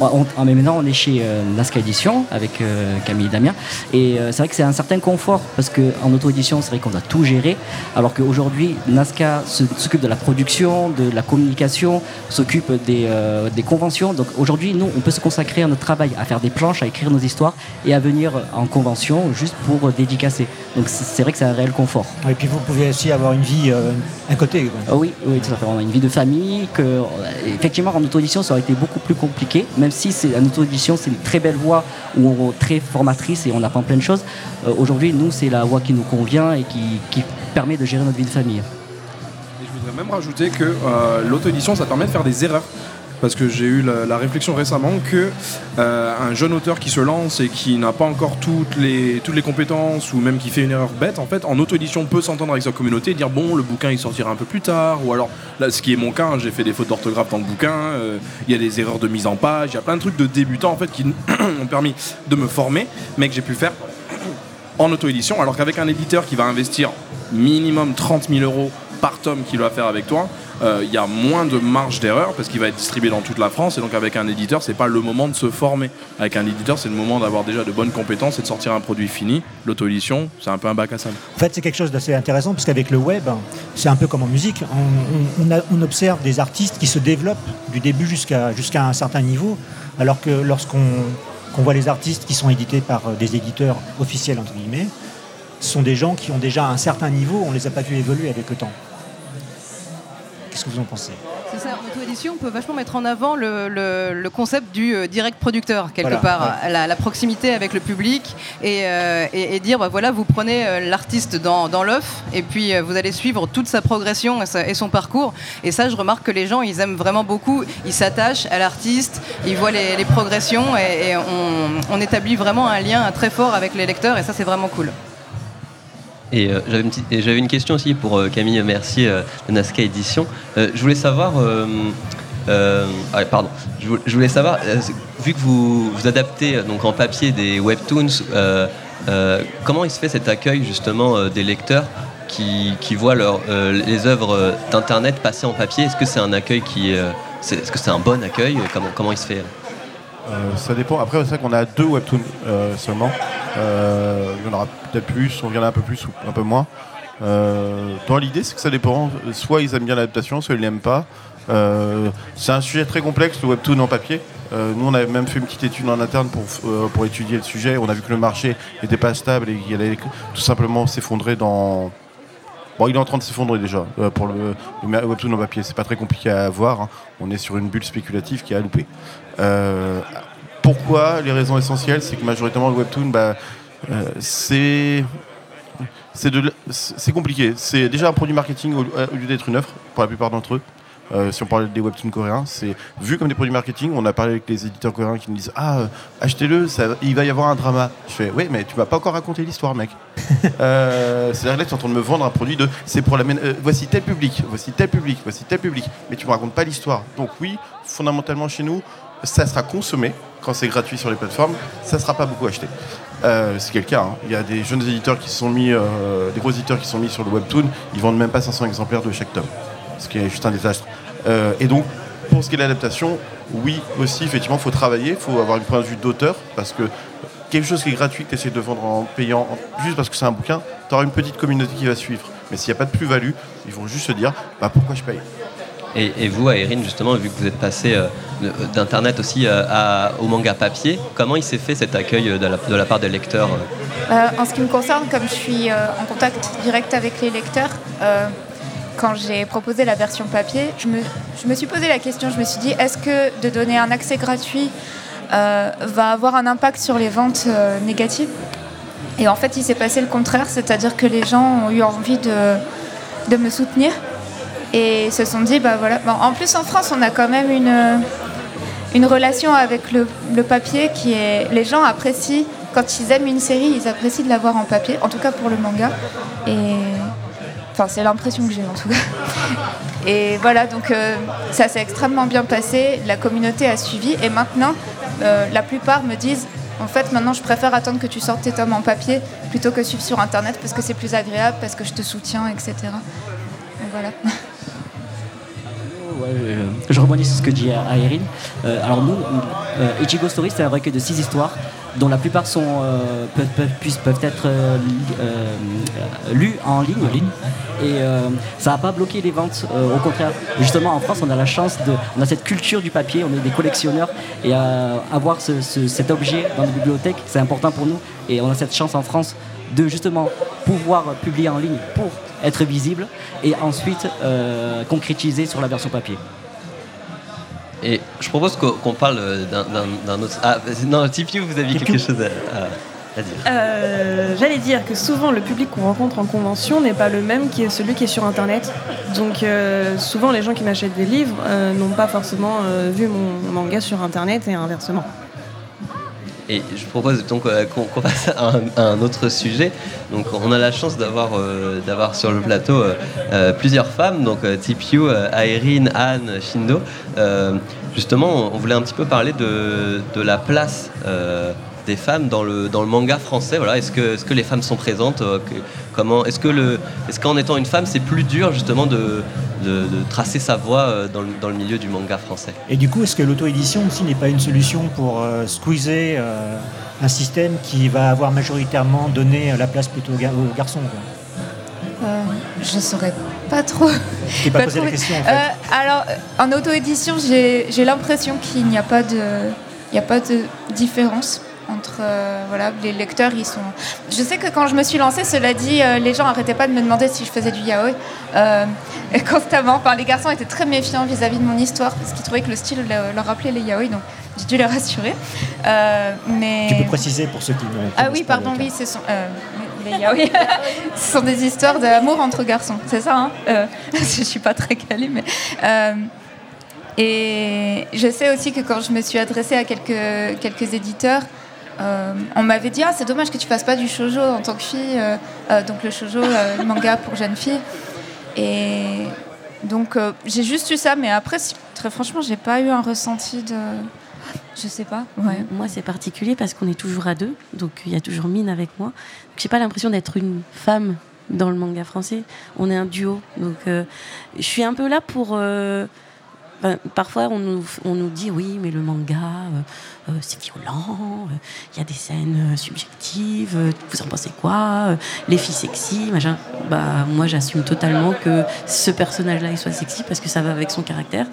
on, on- mais maintenant on est chez euh, Nasca Édition avec euh, Camille et Damien. Et euh, c'est vrai que c'est un certain confort parce qu'en auto-édition, c'est vrai qu'on doit tout gérer. Alors qu'aujourd'hui, Nasca s'occupe de la production, de la communication, s'occupe des, euh, des conventions. Donc aujourd'hui, nous, on peut se consacrer à notre travail, à faire des planches, à écrire nos histoires et à venir en convention juste pour euh, dédicacer. Donc c'est vrai que c'est un réel confort. Et puis vous pouvez aussi avoir une vie euh, à côté. Ah oui, oui, tout à fait. On a une vie de famille. Que, euh, effectivement, en auto-édition, ça aurait été beaucoup plus compliqué. Même si c'est en auto-édition, c'est une très belle voie où on, très formatrice et on apprend plein de choses. Euh, Aujourd'hui, nous, c'est la voie qui nous convient et qui, permet de gérer notre vie de famille. Je voudrais même rajouter que euh, l'auto-édition, ça permet de faire des erreurs. Parce que j'ai eu la, réflexion récemment que euh, un jeune auteur qui se lance et qui n'a pas encore toutes les, compétences ou même qui fait une erreur bête, en fait, en auto-édition peut s'entendre avec sa communauté et dire bon, le bouquin il sortira un peu plus tard, ou alors, ce qui est mon cas, hein, j'ai fait des fautes d'orthographe dans le bouquin, euh, il y a des erreurs de mise en page, il y a plein de trucs de débutants en fait qui [CLEARS THROAT] m'ont permis de me former, mais que j'ai pu faire [CLEARS THROAT] en auto-édition, alors qu'avec un éditeur qui va investir minimum 30 000 euros par tome qu'il va faire avec toi, il y a moins de marge d'erreur parce qu'il va être distribué dans toute la France et donc avec un éditeur c'est pas le moment de se former avec un éditeur c'est le moment d'avoir déjà de bonnes compétences et de sortir un produit fini l'auto-édition c'est un peu un bac à sable En fait, c'est quelque chose d'assez intéressant parce qu'avec le web, c'est un peu comme en musique. On, observe des artistes qui se développent du début jusqu'à un certain niveau, alors que lorsqu'on qu'on voit les artistes qui sont édités par euh, des éditeurs officiels, entre guillemets, ce sont des gens qui ont déjà un certain niveau, on les a pas vu évoluer avec le temps. Qu'est-ce que vous en pensez? C'est ça, en auto-édition, on peut vachement mettre en avant le, le- le concept du euh, direct producteur, quelque Voilà, part, la, la proximité avec le public, et, euh, et- et dire, bah, voilà, vous prenez euh, l'artiste dans, dans l'œuf, et puis vous allez suivre toute sa progression et, sa- et son parcours. Et ça, je remarque que les gens, ils aiment vraiment beaucoup, ils s'attachent à l'artiste, ils voient les, les progressions, et, et on, on établit vraiment un lien très fort avec les lecteurs, et ça, c'est vraiment cool. Et euh, j'avais une, petite- et j'avais une question aussi pour euh, Camille Mercier euh, de Nazca Édition. Euh, je voulais savoir, ah, pardon, je voulais, savoir, vu que vous, adaptez donc en papier des webtoons, comment il se fait cet accueil justement des lecteurs qui, voient leur, les œuvres d'internet passer en papier? Est-ce que c'est un accueil qui, est-ce que c'est un bon accueil? Comment, comment il se fait? Ça dépend. Après, c'est vrai qu'on a deux webtoons seulement. Euh, il y en aura peut-être plus, ou il y en a un peu plus ou un peu moins. Euh, l'idée, c'est que ça dépend. Soit ils aiment bien l'adaptation, soit ils l'aiment pas. Euh, c'est un sujet très complexe, le webtoon en papier. Nous, on avait même fait une petite étude en interne pour, étudier le sujet. On a vu que le marché n'était pas stable et qu'il allait tout simplement s'effondrer dans, Bon, il est en train de s'effondrer déjà pour le, le webtoon en papier. C'est pas très compliqué à voir. hein. On est sur une bulle spéculative qui a loupé. Euh, pourquoi Les raisons essentielles, c'est que majoritairement le webtoon, bah, euh, c'est compliqué. C'est déjà un produit marketing au, au lieu d'être une offre pour la plupart d'entre eux. Euh, si on parle des webtoons coréens, c'est vu comme des produits marketing. On a parlé avec les éditeurs coréens qui nous disent Ah, euh, achetez-le, il va y avoir un drama. Je fais Oui, mais tu m'as pas encore raconté l'histoire, mec. [LAUGHS] Euh, C'est-à-dire là, tu es en train de me vendre un produit de c'est pour la euh, voici tel public, voici tel public, voici tel public, mais tu me racontes pas l'histoire. Donc, oui, fondamentalement chez nous, ça sera consommé quand c'est gratuit sur les plateformes, ça sera pas beaucoup acheté. Euh, c'est le cas. hein. Il y a des jeunes éditeurs qui sont mis, euh, des gros éditeurs qui sont mis sur le webtoon, ils vendent même pas 500 exemplaires de chaque tome, ce qui est juste un désastre. Euh, et donc, pour ce qui est de l'adaptation, oui, aussi, effectivement, faut travailler, il faut avoir une point de vue d'auteur, parce que quelque chose qui est gratuit, que tu essaies de vendre en payant, juste parce que c'est un bouquin, tu auras une petite communauté qui va suivre. Mais s'il n'y a pas de plus-value, ils vont juste se dire, bah, pourquoi je paye? Et, vous, Aérine, justement, vu que vous êtes passé euh, d'Internet aussi euh, au manga papier, comment il s'est fait cet accueil euh, de la, part des lecteurs en ce qui me concerne, comme je suis en contact direct avec les lecteurs, quand j'ai proposé la version papier, je me, je me suis posé la question, je me suis dit, est-ce que de donner un accès gratuit va avoir un impact sur les ventes euh, négatives? Et en fait, il s'est passé le contraire, c'est-à-dire que les gens ont eu envie de, de me soutenir et se sont dit, bah voilà. Bon, en plus, en France, on a quand même une, une relation avec le, le papier qui est. Les gens apprécient, quand ils aiment une série, ils apprécient de l'avoir en papier, en tout cas pour le manga. Et. Enfin, c'est l'impression que j'ai en tout cas. [LAUGHS] Et voilà, donc euh, ça s'est extrêmement bien passé, la communauté a suivi, et maintenant, euh, la plupart me disent en fait, maintenant, je préfère attendre que tu sortes tes tomes en papier plutôt que suivre sur internet parce que c'est plus agréable, parce que je te soutiens, etc. Donc voilà. [LAUGHS] Ouais, euh, je rebondis sur ce que dit Aérine. Euh, alors nous, euh, Ichigo Story, c'est un recueil de six histoires dont la plupart sont, euh, peuvent, peuvent- puissent- peuvent être euh, euh, lues en ligne. Et euh, ça n'a pas bloqué les ventes. euh, au contraire, justement, en France, on a la chance de, on a cette culture du papier, on est des collectionneurs et euh, avoir ce- ce- cet objet dans les bibliothèques, c'est important pour nous. Et on a cette chance en France de justement pouvoir publier en ligne pour être visible et ensuite euh, concrétiser sur la version papier. Et je propose qu'on parle euh, d'un- autre. Ah, non, Tipeee, vous aviez quelque chose à. à- à dire. Euh, J'allais dire que souvent le public qu'on rencontre en convention n'est pas le même que celui qui est sur internet. Donc euh, souvent les gens qui m'achètent des livres euh, n'ont pas forcément euh, vu mon manga sur internet et inversement. Et je propose donc euh, qu'on passe à un, autre sujet. Donc on a la chance d'avoir euh, sur le plateau euh, plusieurs femmes, donc Tipiu, Anne, Shindo. Justement, on voulait un petit peu parler de, de la place des femmes dans le, dans le manga français. Voilà. Est-ce que, est que les femmes sont présentes comment, Est-ce que le- est-ce qu'en étant une femme, c'est plus dur justement de, de, de tracer sa voie euh, dans le, dans le milieu du manga français? Et du coup, est-ce que l'auto-édition aussi n'est pas une solution pour euh, squeezer euh, un système qui va avoir majoritairement donné la place plutôt aux, gar- aux garçons quoi? Euh, je saurais pas trop. Je pas posé la trop- question, en fait. Euh, alors, en auto-édition, j'ai j'ai l'impression qu'il n'y a pas de, il n'y a pas de différence entre euh, voilà les lecteurs. Ils sont. Je sais que quand je me suis lancée, cela dit, euh, les gens arrêtaient pas de me demander si je faisais du yaoi euh, et [LAUGHS] constamment. Enfin, les garçons étaient très méfiants vis-à-vis de mon histoire parce qu'ils trouvaient que le style leur leur rappelait les yaoi, donc j'ai dû les [LAUGHS] rassurer. Mais Tu peux préciser pour ceux qui ne ah oui, pardon, oui, ce sont les yaoi. [LAUGHS] ce sont des histoires d'amour entre garçons, c'est ça. Hein je suis pas très calée, mais et je sais aussi que quand je me suis adressée à quelques quelques éditeurs. Euh, on m'avait dit ah c'est dommage que tu fasses pas du shojo en tant que fille euh, euh, donc le shojo le manga pour jeunes filles et donc j'ai juste eu ça mais après très franchement j'ai pas eu un ressenti de je sais pas ouais Moi, c'est particulier parce qu'on est toujours à deux, donc il y a toujours Mine avec moi. J'ai pas l'impression d'être une femme dans le manga français. On est un duo, donc je suis un peu là pour. Enfin, parfois, on nous, dit oui, mais le manga, euh, euh, c'est violent. euh, Il y a des scènes subjectives. vous en pensez quoi Les filles sexy, machin. Bah, moi, j'assume totalement que ce personnage-là, il soit sexy parce que ça va avec son caractère.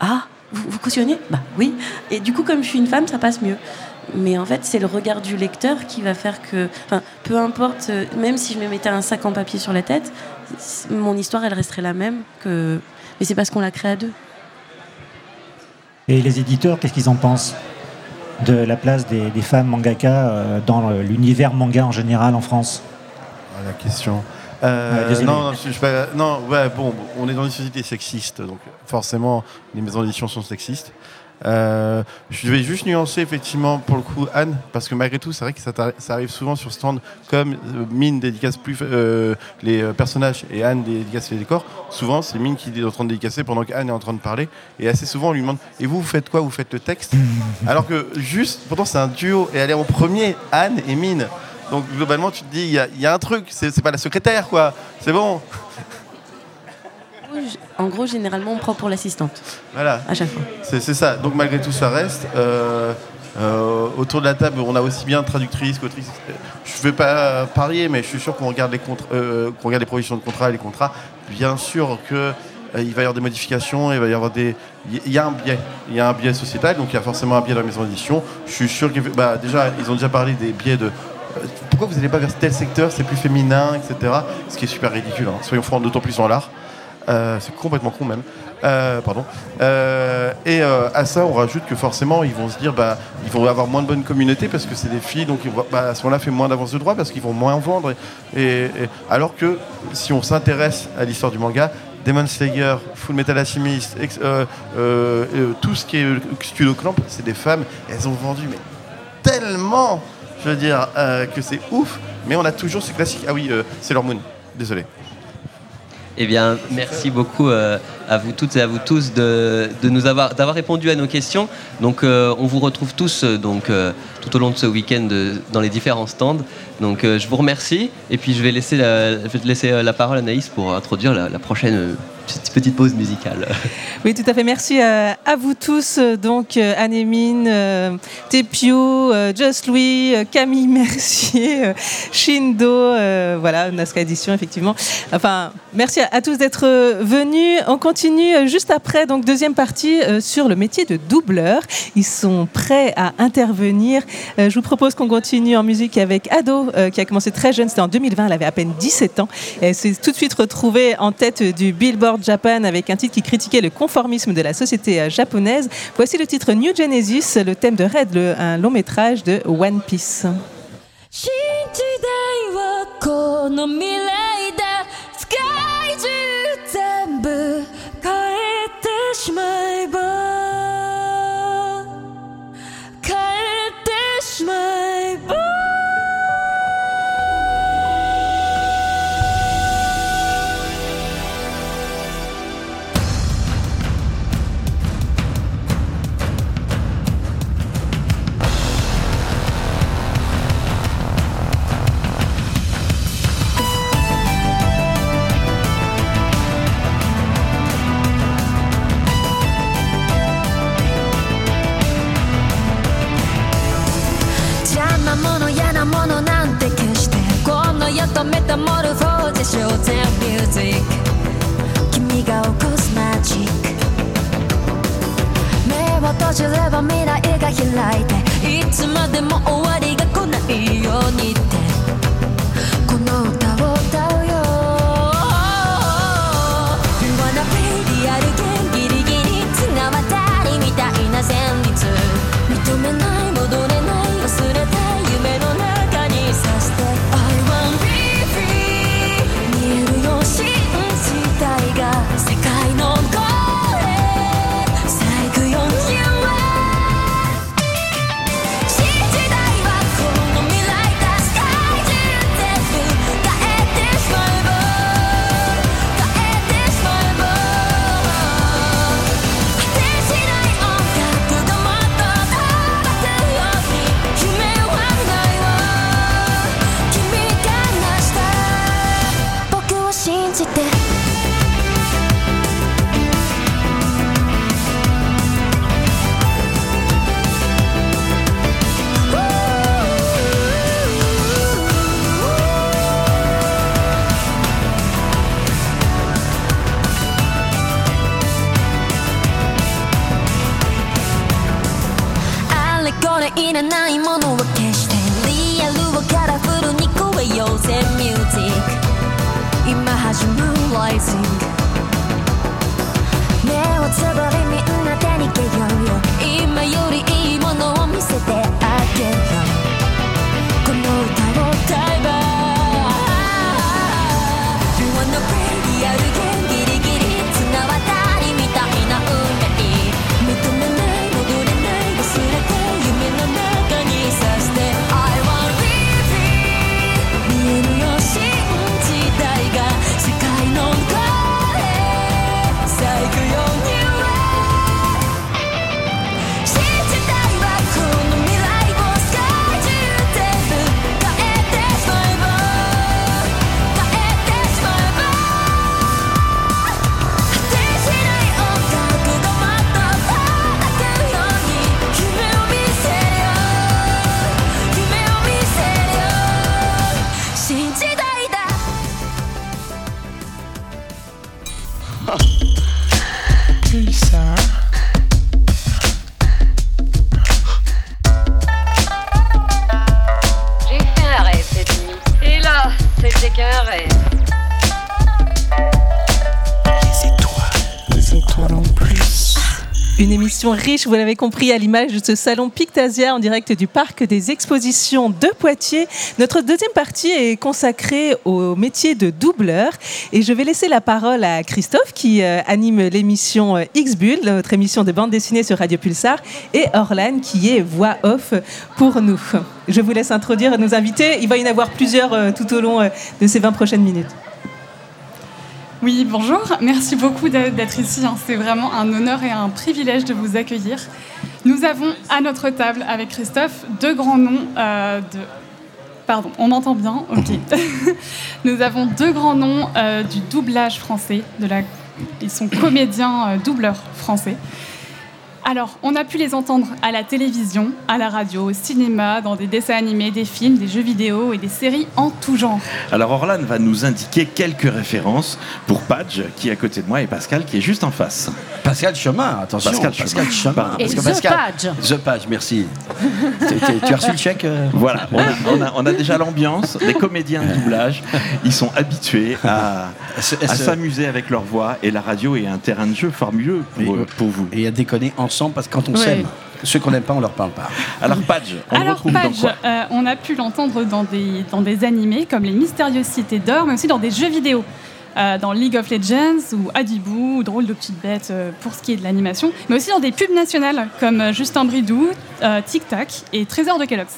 Ah, vous, cautionnez? Bah oui. Et du coup, comme je suis une femme, ça passe mieux. Mais en fait, c'est le regard du lecteur qui va faire que, peu importe, même si je me mettais un sac en papier sur la tête, mon histoire, elle resterait la même que. Mais c'est parce qu'on l'a créé à deux. Et les éditeurs, qu'est-ce qu'ils en pensent de la place des, des femmes mangaka euh, dans l'univers manga en général en France? Ah, la question. Euh, Ouais, non, non, je, je suis pas- non, ouais, bon, on est dans une société sexiste, donc forcément, les maisons d'édition sont sexistes. Euh, je vais juste nuancer effectivement pour le coup Anne, parce que malgré tout, c'est vrai que ça, arrive souvent sur stand, comme euh, Mine dédicace plus euh, les euh, personnages et Anne dédicace les décors. Souvent, c'est Mine qui est en train de dédicacer pendant qu'Anne est en train de parler. Et assez souvent, on lui demande Et vous, vous faites quoi? Vous faites le texte? [LAUGHS] Alors que juste, pourtant, c'est un duo et elle est en premier, Anne et Mine. Donc globalement, tu te dis, il y, a- il y a un truc, c'est c'est pas la secrétaire, quoi. C'est bon. En gros, généralement, on prend pour l'assistante. Voilà. À chaque fois. C'est c'est ça. Donc malgré tout, ça reste. Euh, euh, autour de la table, on a aussi bien traductrice qu'autrice. Je ne vais pas parier, mais je suis sûr qu'on regarde les contra- euh, qu'on regarde les provisions de contrat et les contrats. Bien sûr que il va y avoir des modifications, il va y avoir des. Il y a un biais, il y a un biais sociétal, donc il y a forcément un biais dans la maison d'édition. Je suis sûr que bah, déjà ils ont déjà parlé des biais de. Pourquoi vous n'allez pas vers tel secteur, c'est plus féminin, etc. Ce qui est super ridicule. hein. Soyons francs, d'autant plus dans l'art. Euh, c'est complètement con même. Euh, pardon. Euh, et à ça, on rajoute que forcément, ils vont se dire, bah, ils vont avoir moins de bonnes communautés parce que c'est des filles, donc bah, à ce moment-là, fait moins d'avance de droit parce qu'ils vont moins vendre. Et, alors que si on s'intéresse à l'histoire du manga, Demon Slayer, Full Metal Alchemist, tout ce qui est Studio Clamp, c'est des femmes. Elles ont vendu mais tellement, je veux dire, que c'est ouf. Mais on a toujours ce classique. Ah oui, euh, Sailor Moon. Désolé. Eh bien, merci beaucoup euh, à vous toutes et à vous tous de, de nous avoir d'avoir répondu à nos questions. Donc, euh, on vous retrouve tous euh, tout au long de ce week-end dans les différents stands. Donc, je vous remercie et puis je vais laisser la, laisser la parole à Naïs pour introduire la, prochaine petite, pause musicale. [LAUGHS] Oui, tout à fait. Merci euh, à vous tous. euh, Donc, euh, Annemine, euh, Tepiu, euh, Just Louis, euh, Camille [LAUGHS] Mercier, euh, Shindo, euh, voilà, Nasca Édition, effectivement. Enfin, merci à, à tous d'être euh, venus. On continue euh, juste après, donc, deuxième partie euh, sur le métier de doubleur. Ils sont prêts à intervenir. Euh, je vous propose qu'on continue en musique avec Ado, euh, qui a commencé très jeune. C'était en 2020. Elle avait à peine 17 ans. Elle s'est tout de suite retrouvée en tête du Billboard Japan avec un titre qui critiquait le conformisme de la société euh, japonaise. Voici le titre New Genesis, le thème de Red, un long métrage de One Piece. Riche, vous l'avez compris, à l'image de ce salon Pictasia en direct du parc des expositions de Poitiers. Notre deuxième partie est consacrée au métier de doubleur et je vais laisser la parole à Christophe qui euh, anime l'émission euh, X-Bull, notre émission de bande dessinée sur Radio Pulsar, et Orlan qui est voix off pour nous. Je vous laisse introduire nos invités. Il va y en avoir plusieurs euh, tout au long de ces 20 prochaines minutes. Oui, bonjour. Merci beaucoup d'être ici. hein. C'est vraiment un honneur et un privilège de vous accueillir. Nous avons à notre table avec Christophe deux grands noms euh, de. Pardon, on m'entend bien Ok. [LAUGHS] Nous avons deux grands noms euh, du doublage français. De la... Ils sont comédiens euh, doubleurs français. Alors, on a pu les entendre à la télévision, à la radio, au cinéma, dans des dessins animés, des films, des jeux vidéo et des séries en tout genre. Alors Orlan va nous indiquer quelques références pour Padge qui est à côté de moi et Pascal qui est juste en face. Pascal Chemin, attention. Pascal Pascal Chemin. Chemin. Pardon. Parce que Et The Pascal- Page. The Page, merci. Tu- tu- tu as reçu le chèque euh? Voilà, on a, on a- on a déjà l'ambiance, les comédiens de doublage, ils sont habitués à, s'amuser avec leur voix et la radio est un terrain de jeu formuleux pour, Et- pour vous. Et à déconner ensemble parce que quand on s'aime. Ceux qu'on n'aime pas, on leur parle pas. Alors, Padge, on le retrouve dans Page, quoi euh, on a pu l'entendre dans des, dans des animés comme Les Mystérieuses Cités d'Or, mais aussi dans des jeux vidéo. Euh, dans League of Legends ou Adibou, ou Drôle de petites bêtes euh, pour ce qui est de l'animation, mais aussi dans des pubs nationales comme Justin Bridou, euh, Tic Tac et Trésor de Kellogg's.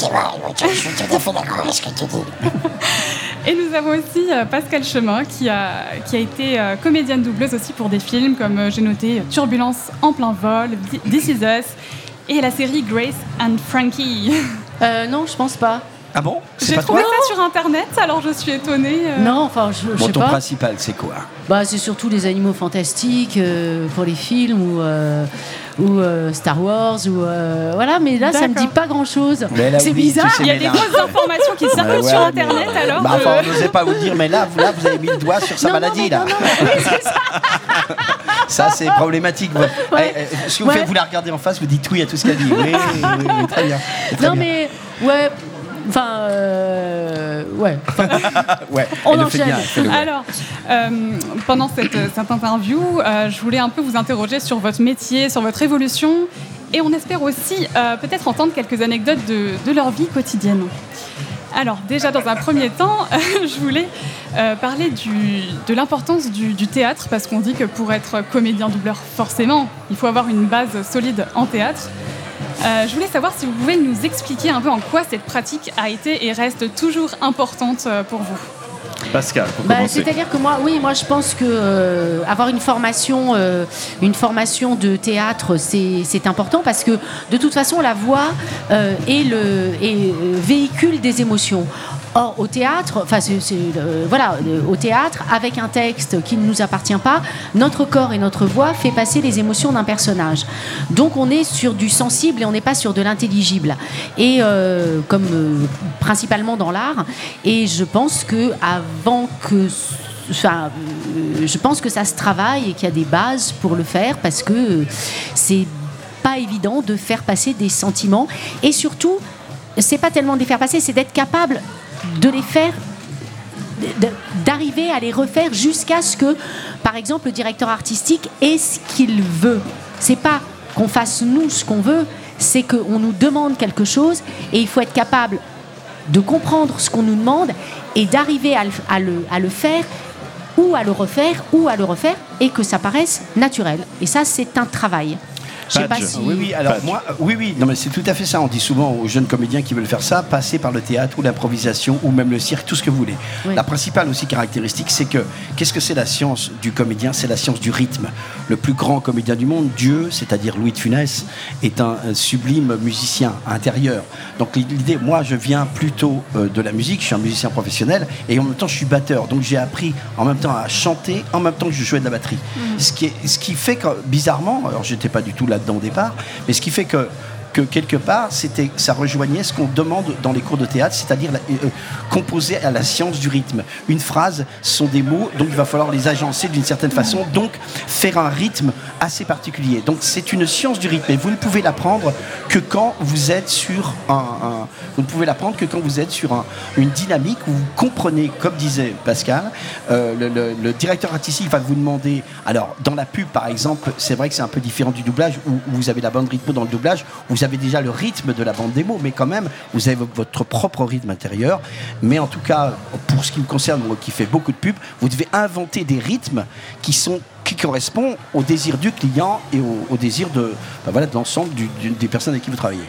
C'est vrai, je suis tout à fait d'accord avec ce que tu dis. [LAUGHS] Et nous avons aussi euh, Pascal Chemin qui a, qui a été euh, comédienne doubleuse aussi pour des films comme euh, j'ai noté Turbulence en plein vol, This Is Us et la série Grace and Frankie. [LAUGHS] Euh, non, je pense pas. Ah bon? J'ai pas trouvé toi? ça sur internet alors je suis étonnée. euh. Non, enfin, je, je Bon, sais ton pas. principal, c'est quoi? Bah, c'est surtout les animaux fantastiques euh, pour les films ou, euh, ou euh, Star Wars ou euh, voilà. Mais là, ça me dit pas grand chose. Mais elle a C'est bizarre. sais, Il y a des fausses informations qui circulent Ouais, sur ouais, internet mais- alors. Bah, que- enfin, on n'osait pas vous dire, mais là, vous- là, vous avez mis le doigt sur sa Non, maladie, là. non, oui, ça. [LAUGHS] Ça, c'est problématique. Vous- Eh, eh, ce que vous Ouais. faites, vous la regardez en face, vous dites oui à tout ce qu'elle dit. Oui, oui, oui, très bien. Très Non, bien. mais ouais. Enfin, euh, ouais. [LAUGHS] Ouais, On enchaîne. bien. Alors, euh, pendant cette, cette interview, euh, je voulais un peu vous interroger sur votre métier, sur votre évolution, et on espère aussi euh, peut-être entendre quelques anecdotes de, de leur vie quotidienne. Alors, déjà, dans un premier temps, [LAUGHS] je voulais euh, parler du- de l'importance du, du théâtre, parce qu'on dit que pour être comédien doubleur, forcément, il faut avoir une base solide en théâtre. Euh, je voulais savoir si vous pouvez nous expliquer un peu en quoi cette pratique a été et reste toujours importante euh, pour vous. Pascal, pour Bah, commencer. C'est-à-dire que moi, oui, moi je pense que euh, avoir une formation, euh, une formation de théâtre, c'est important parce que de toute façon, la voix euh, est le est, véhicule des émotions. Or, au théâtre, enfin, c'est- euh, voilà, euh, au théâtre, avec un texte qui ne nous appartient pas, notre corps et notre voix fait passer les émotions d'un personnage. Donc, on est sur du sensible et on n'est pas sur de l'intelligible. Et euh, comme principalement dans l'art, et je pense que avant que Enfin, je pense que ça se travaille et qu'il y a des bases pour le faire parce que c'est pas évident de faire passer des sentiments et surtout c'est pas tellement de les faire passer c'est d'être capable de les faire d'arriver à les refaire jusqu'à ce que, par exemple, le directeur artistique ait ce qu'il veut. C'est pas qu'on fasse nous ce qu'on veut, c'est qu'on nous demande quelque chose et il faut être capable de comprendre ce qu'on nous demande et d'arriver à, à le faire ou à le refaire ou à le refaire et que ça paraisse naturel. Et ça, c'est un travail. Sais pas si... Oui, oui, alors moi, euh, oui, oui, non, mais c'est tout à fait ça. On dit souvent aux jeunes comédiens qui veulent faire ça, passer par le théâtre ou l'improvisation ou même le cirque, tout ce que vous voulez. Oui. La principale aussi caractéristique, c'est que qu'est-ce que c'est la science du comédien? C'est la science du rythme. Le plus grand comédien du monde, Dieu, c'est-à-dire Louis de Funès, est un, un sublime musicien intérieur. Donc l'idée, moi, je viens plutôt euh, de la musique. Je suis un musicien professionnel et en même temps, je suis batteur. Donc j'ai appris en même temps à chanter, en même temps que je jouais de la batterie. Ce qui, est, ce qui fait que, bizarrement, alors j'étais pas du tout là-dedans au départ, mais ce qui fait que que quelque part, c'était, ça rejoignait ce qu'on demande dans les cours de théâtre, c'est-à-dire euh, composer à la science du rythme. Une phrase sont des mots, donc il va falloir les agencer d'une certaine façon, donc faire un rythme assez particulier. Donc c'est une science du rythme, et vous ne pouvez l'apprendre que quand vous êtes sur un, vous ne pouvez l'apprendre que quand vous êtes sur un- une dynamique où vous comprenez, comme disait Pascal, euh, le, directeur artistique va vous demander. Alors dans la pub par exemple, c'est vrai que c'est un peu différent du doublage où, vous avez la bande rythmo dans le doublage, vous avez déjà le rythme de la bande démo, mais quand même vous avez votre propre rythme intérieur. Mais en tout cas, pour ce qui me concerne, moi qui fais beaucoup de pubs, vous devez inventer des rythmes qui correspondent au désir du client et au, désir de, ben voilà, de l'ensemble des personnes avec qui vous travaillez.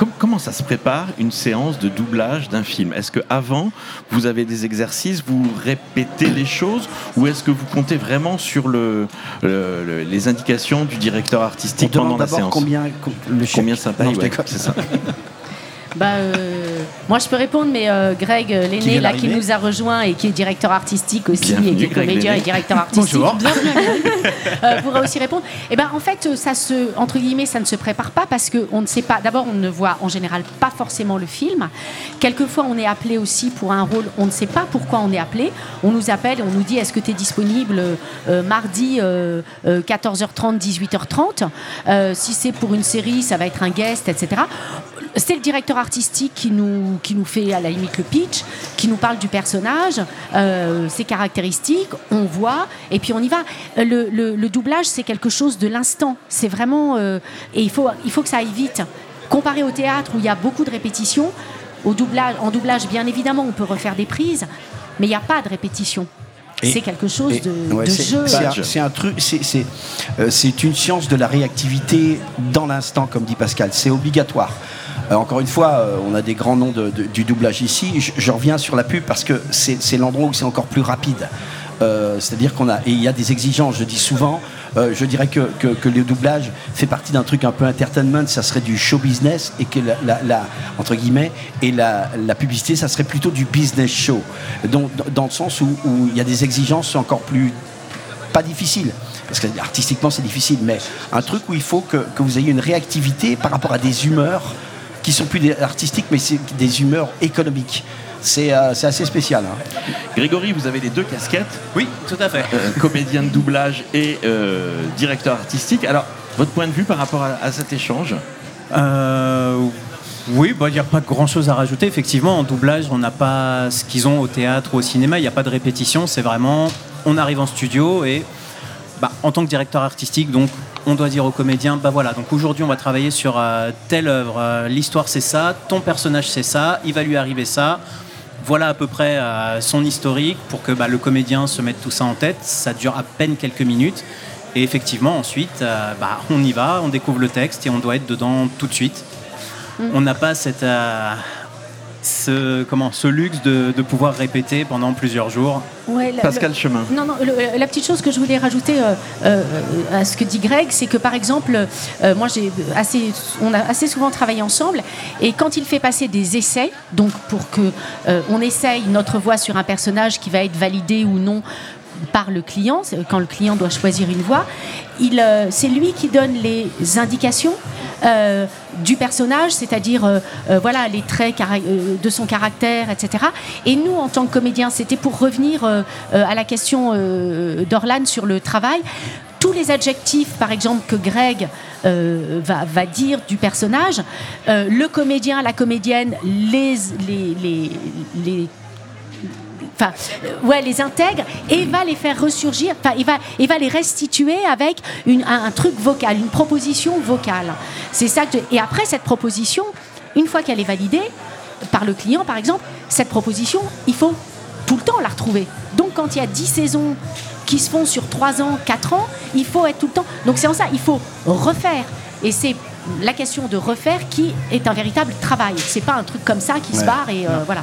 Com- comment ça se prépare une séance de doublage d'un film? Est-ce que avant vous avez des exercices, vous répétez les choses, ou est-ce que vous comptez vraiment sur le, le- le- les indications du directeur artistique pendant la séance? combien le. Combien ça paye ouais. C'est ça. [LAUGHS] Bah, euh, moi, je peux répondre, mais euh, Greg, euh, l'aîné, là, qui nous a rejoint et qui est directeur artistique aussi, Bienvenue, et qui est Greg comédien et directeur [LAUGHS] artistique, Bonjour. euh, pourra aussi répondre. Et ben, en fait, ça se, entre guillemets, ça ne se prépare pas parce qu'on ne sait pas. D'abord, on ne voit en général pas forcément le film. Quelquefois, on est appelé aussi pour un rôle. On ne sait pas pourquoi on est appelé. On nous appelle et on nous dit est-ce que tu es disponible euh, mardi euh, euh, 14h30, 18h30 Euh, Si c'est pour une série, ça va être un guest, etc. C'est le directeur artistique qui nous, qui nous fait à la limite le pitch, qui nous parle du personnage, euh, ses caractéristiques, on voit, et puis on y va. Euh, Le, le- le doublage, c'est quelque chose de l'instant. C'est vraiment. euh, et il faut, il faut que ça aille vite. Comparé au théâtre où il y a beaucoup de répétitions, au doublage, en doublage, bien évidemment, on peut refaire des prises, mais il n'y a pas de répétition. C'est quelque chose et- de, ouais, de c'est- jeu. c'est un- truc, c'est- c'est euh, c'est une science de la réactivité dans l'instant, comme dit Pascal. C'est obligatoire. Euh, encore une fois, euh, on a des grands noms du doublage ici. Je, reviens sur la pub parce que c'est l'endroit où c'est encore plus rapide. Euh, C'est-à-dire qu'on a et il y a des exigences. Je dis souvent, je dirais que, que, le doublage fait partie d'un truc un peu entertainment. Ça serait du show business et que la, entre guillemets et la, la publicité, ça serait plutôt du business show. Donc dans- le sens où il y a des exigences encore plus pas difficile, parce que artistiquement c'est difficile, mais un truc où il faut que, que vous ayez une réactivité par rapport à des humeurs qui sont plus des artistiques, mais c'est des humeurs économiques. C'est euh, c'est assez spécial. hein. Grégory, vous avez les deux casquettes. Oui, tout à fait. Euh, comédien de doublage et euh, directeur artistique. Alors, votre point de vue par rapport à, à cet échange? Euh, oui, bah, il n'y a pas grand-chose à rajouter. Effectivement, en doublage, on n'a pas ce qu'ils ont au théâtre ou au cinéma. Il n'y a pas de répétition. C'est vraiment, on arrive en studio et bah, en tant que directeur artistique, donc on doit dire aux comédiens, bah voilà, donc aujourd'hui on va travailler sur euh, telle œuvre. Euh, L'histoire c'est ça, ton personnage c'est ça, il va lui arriver ça. Voilà à peu près euh, son historique pour que bah, le comédien se mette tout ça en tête. Ça dure à peine quelques minutes. Et effectivement, ensuite, bah, on y va, on découvre le texte et on doit être dedans tout de suite. On n'a pas cette, ce, comment, ce luxe de, de pouvoir répéter pendant plusieurs jours. Ouais, la- Pascal le- Chemin. Non, non, le- la petite chose que je voulais rajouter euh, euh, à ce que dit Greg, c'est que par exemple, euh, moi j'ai assez, on a assez souvent travaillé ensemble, et quand il fait passer des essais, donc pour que euh, on essaye notre voix sur un personnage qui va être validé ou non par le client, quand le client doit choisir une voix, il, euh, c'est lui qui donne les indications euh, du personnage, c'est-à-dire euh, euh, voilà les traits de son caractère, etc. Et nous, en tant que comédiens, c'était pour revenir à la question d'Orlan sur le travail. Tous les adjectifs, par exemple, que Greg va, dire du personnage, le comédien, la comédienne les enfin, euh, ouais, les intègre et va les faire ressurgir, enfin, il va, il va les restituer avec une, un, un truc vocal, une proposition vocale. C'est ça que, et après cette proposition, une fois qu'elle est validée par le client, par exemple, cette proposition, il faut tout le temps la retrouver. Donc, quand il y a 10 saisons qui se font sur 3 ans, 4 ans, il faut être tout le temps. Donc, c'est en ça, il faut refaire. Et c'est la question de refaire qui est un véritable travail. C'est pas un truc comme ça qui se barre et euh, voilà.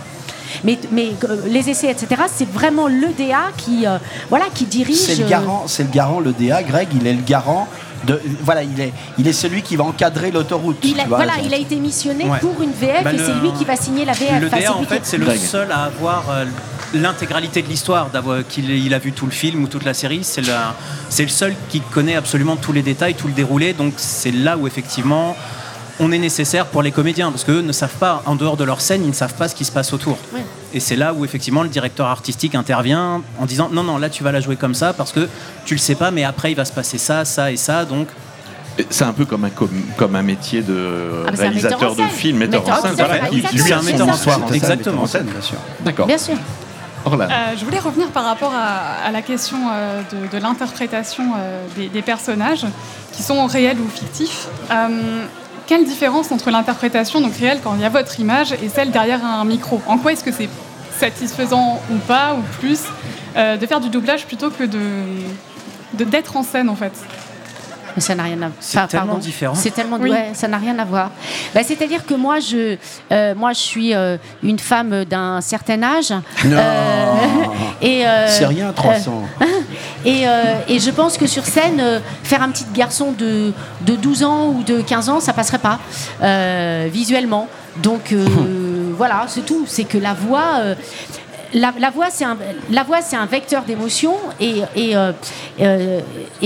Mais, mais euh, les essais, etc., c'est vraiment le DA qui, euh, voilà, qui dirige. C'est le euh, garant, c'est le garant, le DA, Greg, il est le garant de, voilà, il est, il est celui qui va encadrer l'autoroute. il a, vois. voilà, il a été missionné Ouais. pour une VF Bah, et le- c'est lui qui va signer la VF. Le Enfin, DA, en fait, qui- c'est le Greg. seul à avoir euh, l'intégralité de l'histoire, d'avoir qu'il il a vu tout le film ou toute la série. C'est le, c'est le seul qui connaît absolument tous les détails, tout le déroulé. Donc c'est là où effectivement on est nécessaire pour les comédiens, parce qu'eux ne savent pas, en dehors de leur scène, ils ne savent pas ce qui se passe autour. Et c'est là où effectivement le directeur artistique intervient en disant non, non, là tu vas la jouer comme ça parce que tu le sais pas, mais après il va se passer ça, ça et ça. Donc C'est un peu comme un, comme, comme un métier de Ah, un réalisateur metteur en de scène. film, metteur Metteur en scène. Voilà, lui c'est histoire. ça, en scène. exactement. en scène, bien sûr. D'accord. Bien sûr. Euh, je voulais revenir par rapport à, à la question euh, de, de l'interprétation euh, des, des personnages, qui sont réels ou fictifs. Quelle différence entre l'interprétation donc réelle quand il y a votre image et celle derrière un micro? En quoi est-ce que c'est satisfaisant ou pas ou plus euh, de faire du doublage plutôt que de- d'être en scène en fait? Mais ça n'a rien à C'est enfin, tellement pardon. différent. C'est tellement Oui. ouais, ça n'a rien à voir. Bah, C'est-à-dire que moi, je, euh, moi, je suis euh, une femme d'un certain âge. Non. [LAUGHS] et euh, C'est rien, 300. euh, [LAUGHS] et, euh, et je pense que sur scène, euh, faire un petit garçon de, de 12 ans ou de 15 ans, ça passerait pas euh, visuellement. Donc euh, [LAUGHS] voilà, c'est tout. C'est que la voix. La, voix, c'est un, vecteur d'émotion et, euh, euh,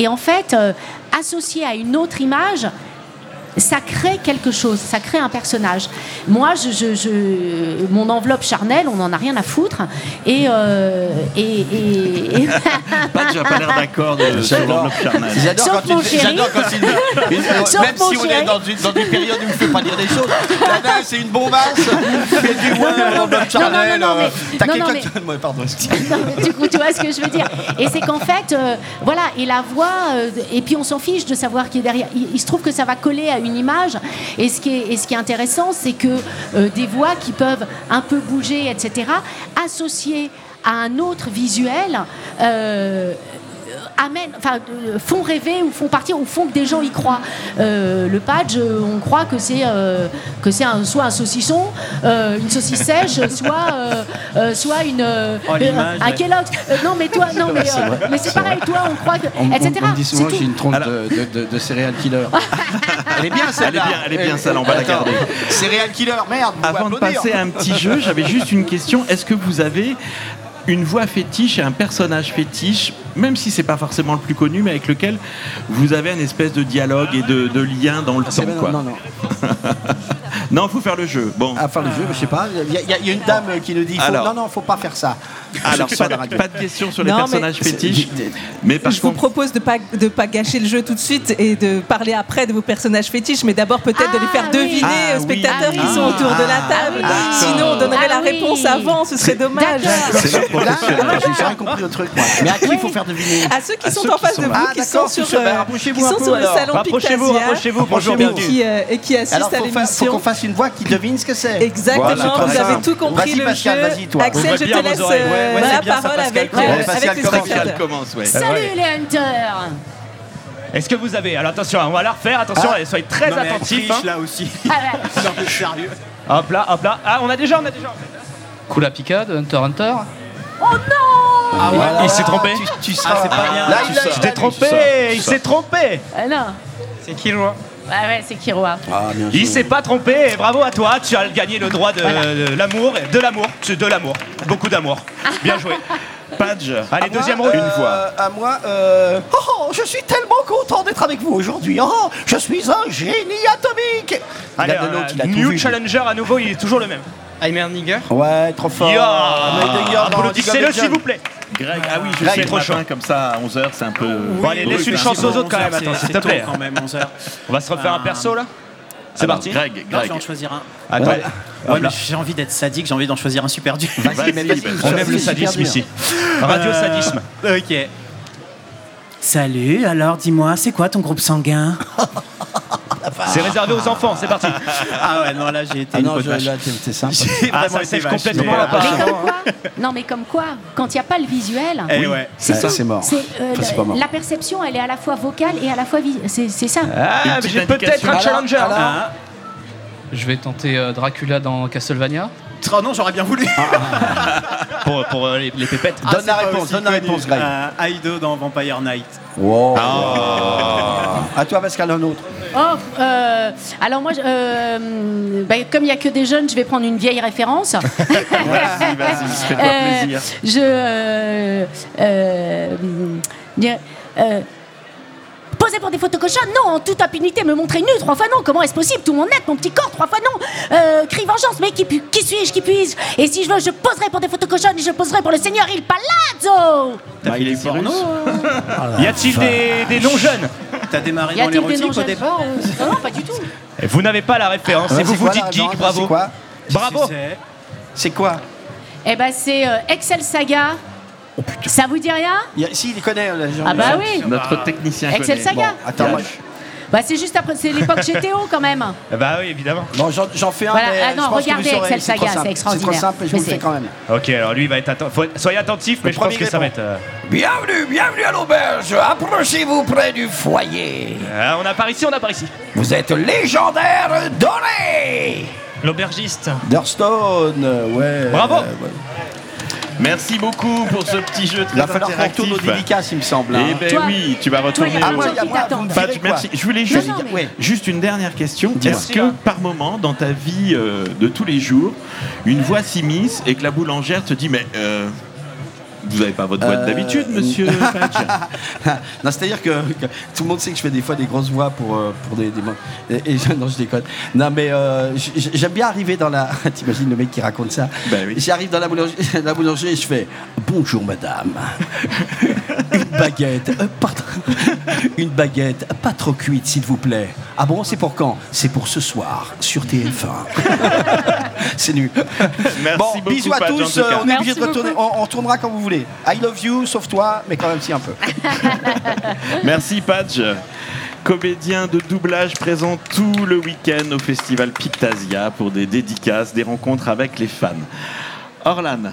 en fait, euh, associé à une autre image, ça crée quelque chose, ça crée un personnage. Moi, je, je- je- mon enveloppe charnelle, on n'en a rien à foutre. Et. euh, et, [LAUGHS] Pas l'air d'accord de- sur J'adore. l'enveloppe charnelle. J'adore quand, il- quand il- Même mon si on chéri. est dans une, dans une période où il ne fait pas dire des choses. Là, c'est une bombasse. Fais du ouais, l'enveloppe charnelle. non, non, euh, mais- T'as non. Ouais, Pardon, mais du coup, tu vois ce que je veux dire. Et c'est qu'en fait, euh, voilà, et la voix, euh, et puis on s'en fiche de savoir qui est derrière. Il, il se trouve que ça va coller à une image. Et ce qui est, intéressant, c'est que euh, des voix qui peuvent un peu bouger, etc., associées à un autre visuel, euh, amènent, enfin, euh, font rêver ou font partir ou font que des gens y croient. Euh, le patch, euh, on croit que c'est euh, que c'est un, soit un saucisson, euh, une saucisse sèche, [LAUGHS] soit euh, euh, soit une euh, Oh, un ouais. Kellogg. Euh, non, mais toi, [LAUGHS] non, mais, C'est euh, mais pareil. Toi, on croit que, On, etc. on dit souvent C'est que j'ai une tronche de, de, de, de serial killer. [LAUGHS] Elle est bien Elle est celle-là. bien, elle est bien celle-là, on va la garder. Serial killer, merde. Avant de passer à un petit jeu, j'avais juste une question. Est-ce que vous avez une voix fétiche et un personnage fétiche, même si c'est pas forcément le plus connu, mais avec lequel vous avez un espèce de dialogue et de, de lien dans le c'est temps, bien, quoi. non, non. [LAUGHS] non, faut faire le jeu. Bon. À faire le jeu, je sais pas. Y, y il y a une dame qui nous dit faut- Alors. non, non, faut pas faire ça. Alors, Sur pas, pas de questions sur les Non, personnages fétiches. Mais par Je vous propose de pas de pas gâcher le jeu tout de suite et de parler après de vos personnages fétiches, mais d'abord peut-être de les faire deviner Ah, aux oui. spectateurs Ah, qui sont autour de la table. Sinon, on donnerait la Ah, oui. réponse avant, ce serait dommage. C'est le professionnel. J'ai rien compris au truc, moi. Mais à qui il faut faire deviner À ceux qui À sont ceux en face de vous, Ah, qui sont sur, euh, sur le alors. salon Rapprochez-vous, rapprochez-vous, bonjour, et bienvenue. qui, euh, et qui assistent Alors, à faut, faire- faut l'émission. qu'on fasse une voix qui devine ce que c'est. Exactement, vous avez tout compris Vas-y, le Pascal, jeu. vas-y, toi. Axel, je te laisse euh, Ouais, ouais, la parole Pascal avec, euh, Ouais, Pascal avec les commence. spectateurs. commence, ouais. Salut les hunters. Est-ce que vous avez Alors attention, on va la refaire. Attention, Ah. soyez très Non, mais elle attentifs. triche, hein. là aussi. [LAUGHS] Ah sérieux. Hop là, hop là. Ah, on a déjà, on a déjà. Coup la picade, Hunter Hunter. Oh non Ah ouais, il s'est trompé. Tu, tu Ah, seras. c'est pas bien. Là, tu il a sors. Il s'est trompé, il s'est trompé. Ah non. C'est qui le roi? Ouais, ouais, c'est Kiroa. Ah, bien Il s'est pas trompé et bravo à toi, tu as gagné le droit de, de l'amour, de l'amour, c'est de l'amour, beaucoup d'amour. Bien joué. [LAUGHS] Padge. Allez, À moi, deuxième rôle. euh, Une fois. À moi, euh, oh, oh, je suis tellement content d'être avec vous aujourd'hui. Oh, je suis un génie atomique. Allez, il a de l'autre, il a euh, tout New vu. Challenger à nouveau, il est toujours le même. Heimerdinger. Ouais, trop fort. Dans Applaudissez-le League of s'il vous plaît. Greg, ah oui, je Greg, suis trop chaud. Comme ça, à 11h, c'est un peu. Bon, allez, laisse une chance aux autres quand même, attends, s'il te plaît. quand même, 11h. On va se refaire un perso là C'est parti. Greg, Non, je vais Greg. en choisir un. Attends. Ouais, mais là. j'ai envie d'être sadique, j'ai envie d'en choisir un super dur. Vas-y, mais vas-y, On aime le sadisme ici. Radio sadisme. Euh, ok. Salut, alors dis-moi, c'est quoi ton groupe sanguin? [LAUGHS] C'est réservé aux enfants, c'est parti. [LAUGHS] Ah ouais, non, là j'ai été Ah une non, je- vache. là, t'es- sympa. [LAUGHS] J'ai Ah, vraiment ça été sèche vache, complètement mais, la part. Mais comme quoi Non, mais comme quoi Quand il n'y a pas le visuel, Eh ouais. c'est Ça, c'est mort. C'est, euh, Ça, pas mort. la perception, elle est à la fois vocale et à la fois vi- c'est, ça. Ah, j'ai peut-être un challenger. alors. Ah, Je vais tenter euh, Dracula dans Castlevania. Oh non, j'aurais bien voulu. Pour, pour euh, les, les pépettes. Ah, Donne la réponse, donne la réponse, Greg. Euh, Aido dans Vampire Night. Wow. Ah. À toi, Pascal, un autre. Oh, euh, alors moi, je- euh, ben, comme il n'y a que des jeunes, je vais prendre une vieille référence. [LAUGHS] Vas-y, vas-y, fais-toi [LAUGHS] Euh, plaisir. Je. euh, euh, bien, euh, Poser pour des photos cochonnes Non, en toute impunité, me montrer nu trois fois non. Comment est-ce possible Tout mon net, mon petit corps, trois fois non? Euh, crie vengeance, mais qui, qui suis-je Qui puis-je? Et si je veux, je poserai pour des photos cochonnes et je poserai pour le Seigneur Il Palazzo! T'as fait les pornos Y a-t-il des, des non-jeunes T'as démarré Y dans a-t-il des l'érotique au non-jeunes départ Non, non, pas du tout. Vous n'avez pas la référence. Ouais, et vous vous dites geek, bravo. C'est quoi? Bravo. C'est- C'est quoi? Eh ben, c'est euh, Excel Saga. Ça vous dit rien Il y a- Si, il connaît. là, j'ai Ah bah oui. Notre technicien Excel connaît. Saga. Bon, attends, moi, Bah c'est juste après, c'est l'époque GTO quand même. Eh Bah oui, évidemment. Bon, j'en j'en fais un. Voilà, mais ah je non, pense que regardez saurez, Excel c'est trop Saga, simple. c'est extraordinaire. C'est trop simple, je Mais vous le fais c'est- quand même. Ok, alors lui va être attentif. Faut- Soyez attentifs, mais Le je pense premier que ça va être. euh, Bienvenue, bienvenue à l'auberge. Approchez-vous près du foyer. euh, on a par ici, on a par ici. Vous êtes légendaire doré. L'aubergiste. Durstone, ouais. Bravo. euh, ouais. Merci beaucoup pour ce petit jeu très Il va falloir qu'on interactif. retourne aux dédicaces, il me semble. Eh hein. ben Toi- oui, tu vas toi, retourner Ah, quoi merci. Je voulais juste, Non, non, mais- Ouais. juste une dernière question. Est-ce que par moment, dans ta vie euh, de tous les jours, une voix s'immisce et que la boulangère te dit mais euh, Vous n'avez pas votre voix Euh, d'habitude, monsieur [LAUGHS] non, c'est-à-dire que, que tout le monde sait que je fais des fois des grosses voix pour, euh, pour des, des- et, et je- non, je déconne. Non, mais euh, j'aime bien arriver dans la. [LAUGHS] T'imagines le mec qui raconte ça? J'arrive dans la boulangerie, [LAUGHS] la boulangerie et je fais Bonjour madame. Une baguette, euh, pas une baguette, pas trop cuite s'il vous plaît. Ah bon, c'est pour quand? C'est pour ce soir sur TF1. c'est nul. Merci bon, beaucoup, bisous à tous. on est obligé de retourner. On, on retournera quand vous voulez. I love you, sauf toi, mais quand même si un peu. [LAUGHS] Merci Padge. Comédien de doublage présent tout le week-end au festival Pictasia pour des dédicaces, des rencontres avec les fans. Orlan,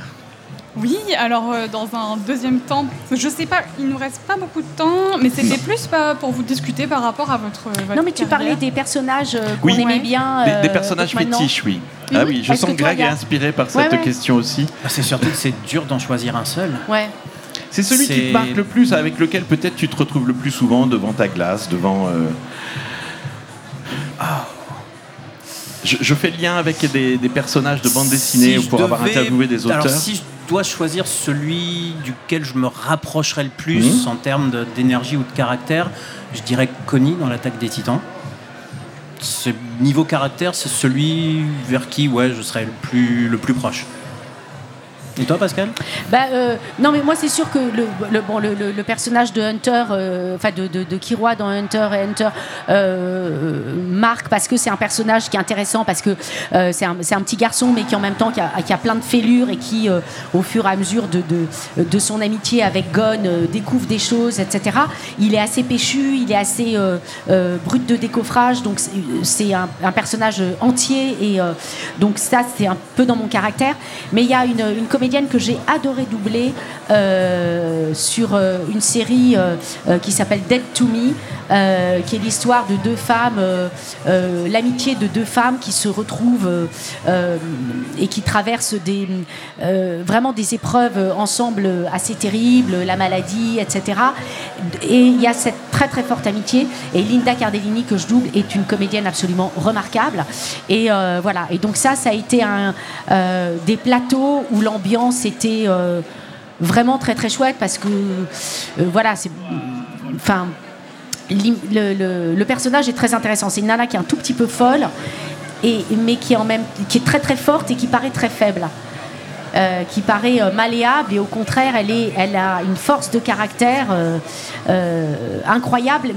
Oui, alors euh, dans un deuxième temps, je sais pas, il nous reste pas beaucoup de temps, mais c'était plus pas pour vous discuter par rapport à votre. votre Non, mais tu carrière. parlais des personnages euh, qu'on Oui. aimait bien. des, des euh, personnages fétiches, oui. Ah oui, je sens que Greg est inspiré par Ouais, cette ouais. question aussi. Bah, C'est surtout que c'est dur d'en choisir un seul. Ouais. C'est celui qui te marque le plus, avec lequel peut-être tu te retrouves le plus souvent devant ta glace, devant. euh, Ah. Je, je fais le lien avec des, des personnages de bande dessinée Si pour avoir devais- interviewé des auteurs. Alors, si je dois choisir celui duquel je me rapprocherais le plus Mhm. en termes d'énergie ou de caractère, je dirais Connie dans l'attaque des titans. Ce niveau caractère, c'est celui vers qui ouais, je serais le plus, le plus proche. Et toi, Pascal Bah, euh, non, mais moi, c'est sûr que le, bon, le, personnage de Hunter, euh, enfin de, de, de Kiroy dans Hunter et Hunter, euh, marque parce que c'est un personnage qui est intéressant, parce que c'est un, un petit garçon, mais qui en même temps qui a, qui a plein de fêlures et qui, au fur et à mesure de, de, de son amitié avec Gon, découvre des choses, etc. Il est assez péchu, il est assez brut de décoffrage, donc c'est- un, personnage entier et donc ça c'est un peu dans mon caractère. Mais il y a une, une que j'ai adoré doubler euh, sur euh, une série euh, qui s'appelle Dead to Me, qui est l'histoire de deux femmes, l'amitié de deux femmes qui se retrouvent et qui traversent des, vraiment des épreuves ensemble assez terribles, la maladie, etc. Et il y a cette très très forte amitié. Et Linda Cardellini, que je double, est une comédienne absolument remarquable. Et voilà. Et donc ça, ça a été un, des plateaux où l'ambiance était euh, vraiment très très chouette parce que euh, voilà, c'est, enfin, le, personnage est très intéressant. C'est une nana qui est un tout petit peu folle, et, mais qui est, même, qui est très très forte et qui paraît très faible. Euh, qui paraît malléable et au contraire elle, est, elle a une force de caractère incroyable.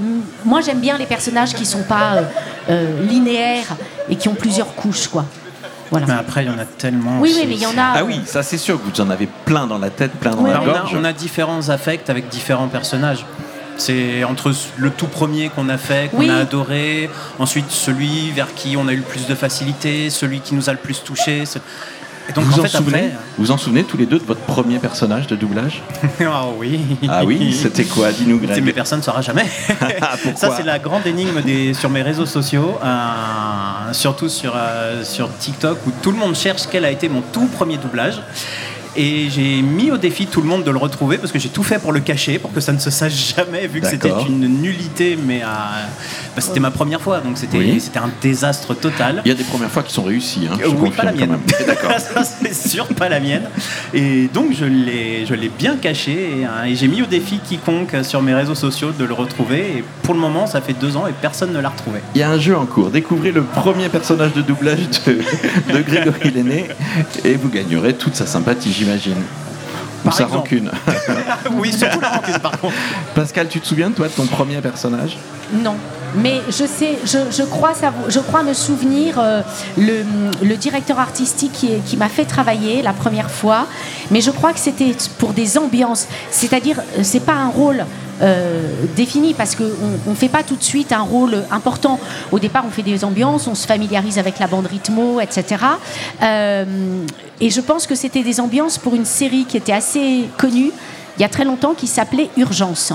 Moi j'aime bien les personnages qui sont pas linéaires et qui ont plusieurs couches quoi. Voilà. Mais après, il y en a tellement. Oui, aussi. oui, mais il y en a, Ah oui, ça c'est sûr que vous en avez plein dans la tête, plein dans la on, a, gorge. on a différents affects avec différents personnages. C'est entre le tout premier qu'on a fait, qu'on Oui. a adoré, ensuite celui vers qui on a eu le plus de facilité, celui qui nous a le plus touché. Ce- Et donc vous, en en fait, souvenez, après. vous en souvenez tous les deux de votre premier personnage de doublage [LAUGHS] Ah oui. Ah oui, c'était quoi Dis-nous, Greg. Mais personne ne saura jamais. [LAUGHS] Ça, c'est la grande énigme des, sur mes réseaux sociaux, euh, surtout sur, euh, sur TikTok, où tout le monde cherche quel a été mon tout premier doublage. Et j'ai mis au défi tout le monde de le retrouver parce que j'ai tout fait pour le cacher, pour que ça ne se sache jamais, vu que c'était une nullité, mais euh, bah, c'était ma première fois, donc c'était Oui. c'était un désastre total. Il y a des premières fois qui sont réussies. Hein, je oui, pas la mienne. [LAUGHS] D'accord. [LAUGHS] Ça, c'est sûr, pas la mienne. Et donc, je l'ai, je l'ai bien caché et, euh, et j'ai mis au défi quiconque sur mes réseaux sociaux de le retrouver. Et pour le moment, ça fait deux ans et personne ne l'a retrouvé. Il y a un jeu en cours. Découvrez le premier personnage de doublage de, [LAUGHS] de Grégory Lenné et vous gagnerez toute sa sympathie, j'imagine. Ou sa exemple. rancune. [LAUGHS] oui, surtout la rancune, par contre. Pascal, tu te souviens, toi, de ton premier personnage? Non. Mais je sais, je, je crois, savoir- je crois me souvenir euh, le, le directeur artistique qui, qui m'a fait travailler la première fois, mais je crois que c'était pour des ambiances. C'est-à-dire, euh, c'est pas un rôle défini parce qu'on ne fait pas tout de suite un rôle important. Au départ, on fait des ambiances, on se familiarise avec la bande rythmo, etc. Euh, et je pense que c'était des ambiances pour une série qui était assez connue il y a très longtemps qui s'appelait Urgence.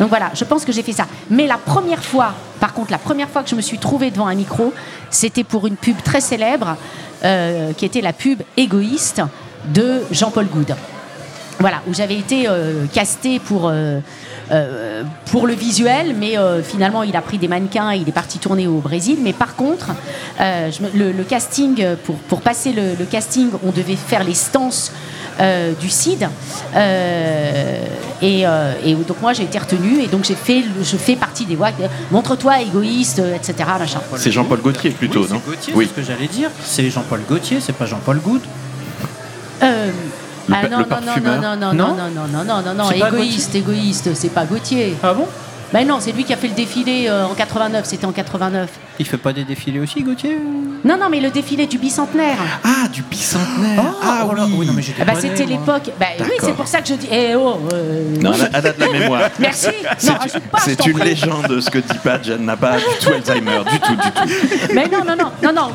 Donc voilà, je pense que j'ai fait ça. Mais la première fois, par contre, la première fois que je me suis trouvée devant un micro, c'était pour une pub très célèbre, euh, qui était la pub égoïste de Jean-Paul Goud. Voilà, où j'avais été euh, castée pour, euh, euh, pour le visuel, mais euh, finalement il a pris des mannequins et il est parti tourner au Brésil. Mais par contre, euh, je le, le casting, pour, pour passer le, le casting, on devait faire les stances euh, du CID. Euh, et, euh, et donc moi j'ai été retenue et donc j'ai fait, le- je fais partie des voix. Montre-toi égoïste, etc. Machin. C'est Jean-Paul Gaultier plutôt, Oui, non? Gauthier, Oui. c'est ce que j'allais dire. C'est Jean-Paul Gaultier, c'est pas Jean-Paul Goud. Le ah non, non, non, non, non, non, Non non, non, non, non, égoïste, égoïste, c'est pas Gauthier. Ah bon Ben non, c'est lui qui a fait le défilé euh, en 89, c'était en 89. Il fait pas des défilés aussi, Gauthier Non, non, mais le défilé du bicentenaire. Ah, du bicentenaire Ah, oui. non, mais j'étais Ah bah pas c'était l'époque. Bah oui, c'est pour ça que je dis. Eh oh. euh, Non, elle a- de la mémoire. [LAUGHS] Merci. C'est Non, rajoute pas. je C'est t'en une prie. légende ce que dit Pat. Elle n'a pas du tout Alzheimer, du tout, du tout. [LAUGHS] Mais non, non, non, non, non.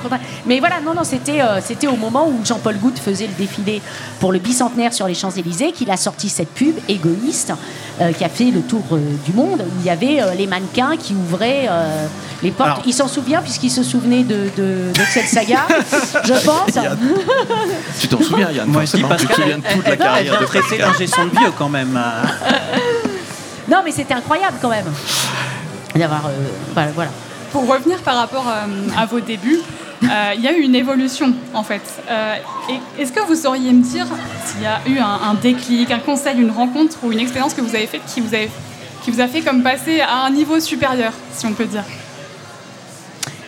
Mais voilà, non, non, c'était, euh, c'était au moment où Jean-Paul Goutte faisait le défilé pour le bicentenaire sur les Champs-Élysées qu'il a sorti cette pub égoïste euh, qui a fait le tour euh, du monde. Où il y avait euh, les mannequins qui ouvraient euh, les portes. Alors- il s'en souvient puisqu'il se souvenait de, de, de cette saga, [LAUGHS] je pense. Tu t'en souviens, Yann Moi, je dis Tu te Pascal, souviens de toute elle, la elle carrière vient de Pascal. l'ingé son de vieux quand même. [LAUGHS] Non, mais c'était incroyable quand même. D'avoir, euh, voilà. Pour revenir par rapport euh, à vos débuts, euh, il y a eu une évolution en fait. Euh, Est-ce que vous sauriez me dire s'il y a eu un, un déclic, un conseil, une rencontre ou une expérience que vous avez faite qui vous, avez- qui vous a fait comme passer à un niveau supérieur, si on peut dire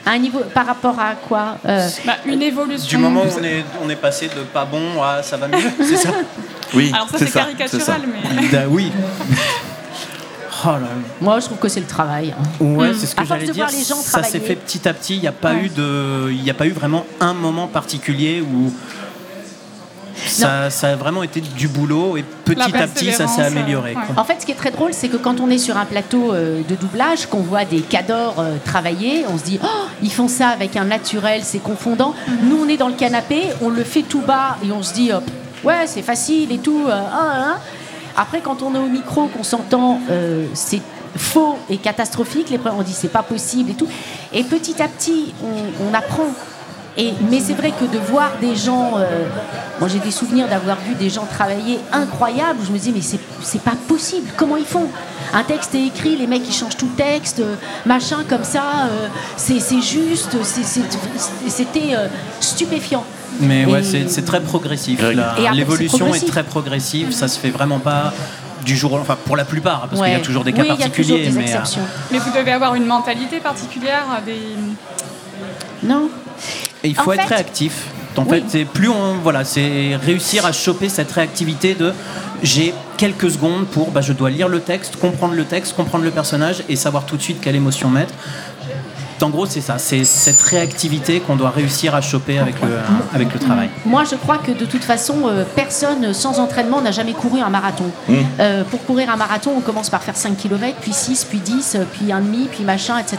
À un niveau, par rapport à quoi Euh, Bah, Une évolution. Du moment où on est, on est passé de pas bon à ça va mieux, c'est ça Oui, Alors ça c'est caricatural, mais. Da- oui. [LAUGHS] Oh là là. Moi, je trouve que c'est le travail. hein. Ouais, c'est ce que À force j'allais de dire. voir les gens Ça s'est fait petit à petit. Il n'y a pas Ouais. eu de, il n'y a pas eu vraiment un moment particulier où ça, ça a vraiment été du boulot et petit à petit ça s'est amélioré. quoi. En fait, ce qui est très drôle, c'est que quand on est sur un plateau euh, de doublage, qu'on voit des cadors euh, travailler, on se dit, oh, ils font ça avec un naturel, c'est confondant. Nous, on est dans le canapé, on le fait tout bas et on se dit, euh, ouais, c'est facile et tout. euh, ah, ah. Après, quand on est au micro, qu'on s'entend, euh, c'est faux et catastrophique. Les on dit, c'est pas possible et tout. Et petit à petit, on, on apprend. Et, mais c'est vrai que de voir des gens, euh, moi j'ai des souvenirs d'avoir vu des gens travailler incroyables, où je me dis mais c'est c'est pas possible, comment ils font? Un texte est écrit, les mecs ils changent tout le texte, euh, machin comme ça, euh, c'est c'est juste, c'était euh, stupéfiant. Mais ouais, Et- c'est c'est très progressif. L'évolution est très progressive. Ça se fait vraiment pas du jour au enfin pour la plupart, parce qu'il y a toujours des Oui, cas il y a particuliers. toujours des mais, euh. Mais vous devez avoir une mentalité particulière, des. Non. Et il En faut être fait- réactif. En Oui. fait, c'est plus on voilà, c'est réussir à choper cette réactivité de j'ai quelques secondes pour bah, je dois lire le texte, comprendre le texte, comprendre le personnage et savoir tout de suite quelle émotion mettre. En gros, c'est ça, c'est cette réactivité qu'on doit réussir à choper avec le, avec le travail. Moi, je crois que de toute façon, euh, personne sans entraînement n'a jamais couru un marathon. Euh, pour courir un marathon, on commence par faire 5 km, puis 6, puis 10, euh, puis 1,5, puis machin, etc.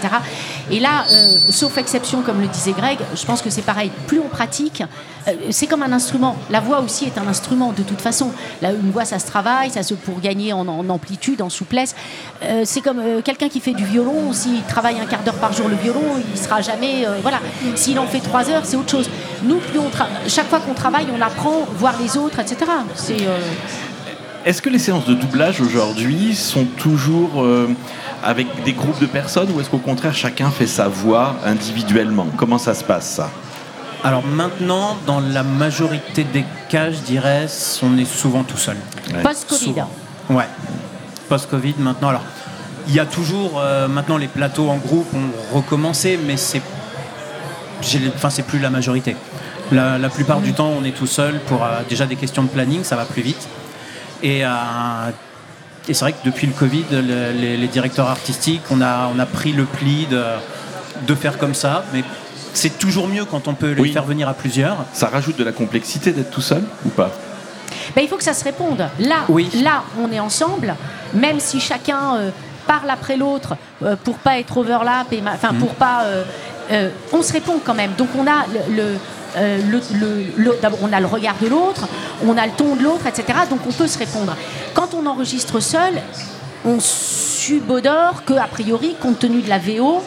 Et là, euh, sauf exception, comme le disait Greg, je pense que c'est pareil. Plus on pratique, euh, c'est comme un instrument. La voix aussi est un instrument, de toute façon. Là, une voix, ça se travaille, ça se pour gagner en, en amplitude, en souplesse. Euh, c'est comme euh, quelqu'un qui fait du violon. S'il travaille un quart d'heure par jour le violon, il sera jamais. euh, voilà. S'il en fait 3 heures, c'est autre chose. Nous, plus on tra- chaque fois qu'on travaille, on apprend, voir les autres, etc. C'est. euh, Est-ce que les séances de doublage aujourd'hui sont toujours euh, avec des groupes de personnes ou est-ce qu'au contraire chacun fait sa voix individuellement? Comment ça se passe ça? Alors maintenant, dans la majorité des cas, je dirais, on est souvent tout seul. Post-Covid. Souvent. Ouais. Post-Covid maintenant. Alors, il y a toujours euh, maintenant les plateaux en groupe ont recommencé, mais c'est, enfin c'est plus la majorité. La, la plupart du temps, on est tout seul pour euh, déjà des questions de planning, ça va plus vite. Et, euh, et c'est vrai que depuis le Covid, le- les, les directeurs artistiques, on a, on a pris le pli de, de faire comme ça, mais c'est toujours mieux quand on peut les faire venir à plusieurs. Ça rajoute de la complexité d'être tout seul ou pas? Ben, il faut que ça se réponde. Là, là, on est ensemble, même si chacun euh, parle après l'autre euh, pour pas être overlap, et enfin pour pas, euh, euh, on se répond quand même. Donc on a le, le- euh, le- le- le- d'abord, on a le regard de l'autre, on a le ton de l'autre, etc. Donc on peut se répondre. Quand on enregistre seul, on subodore que a priori, compte tenu de la VO,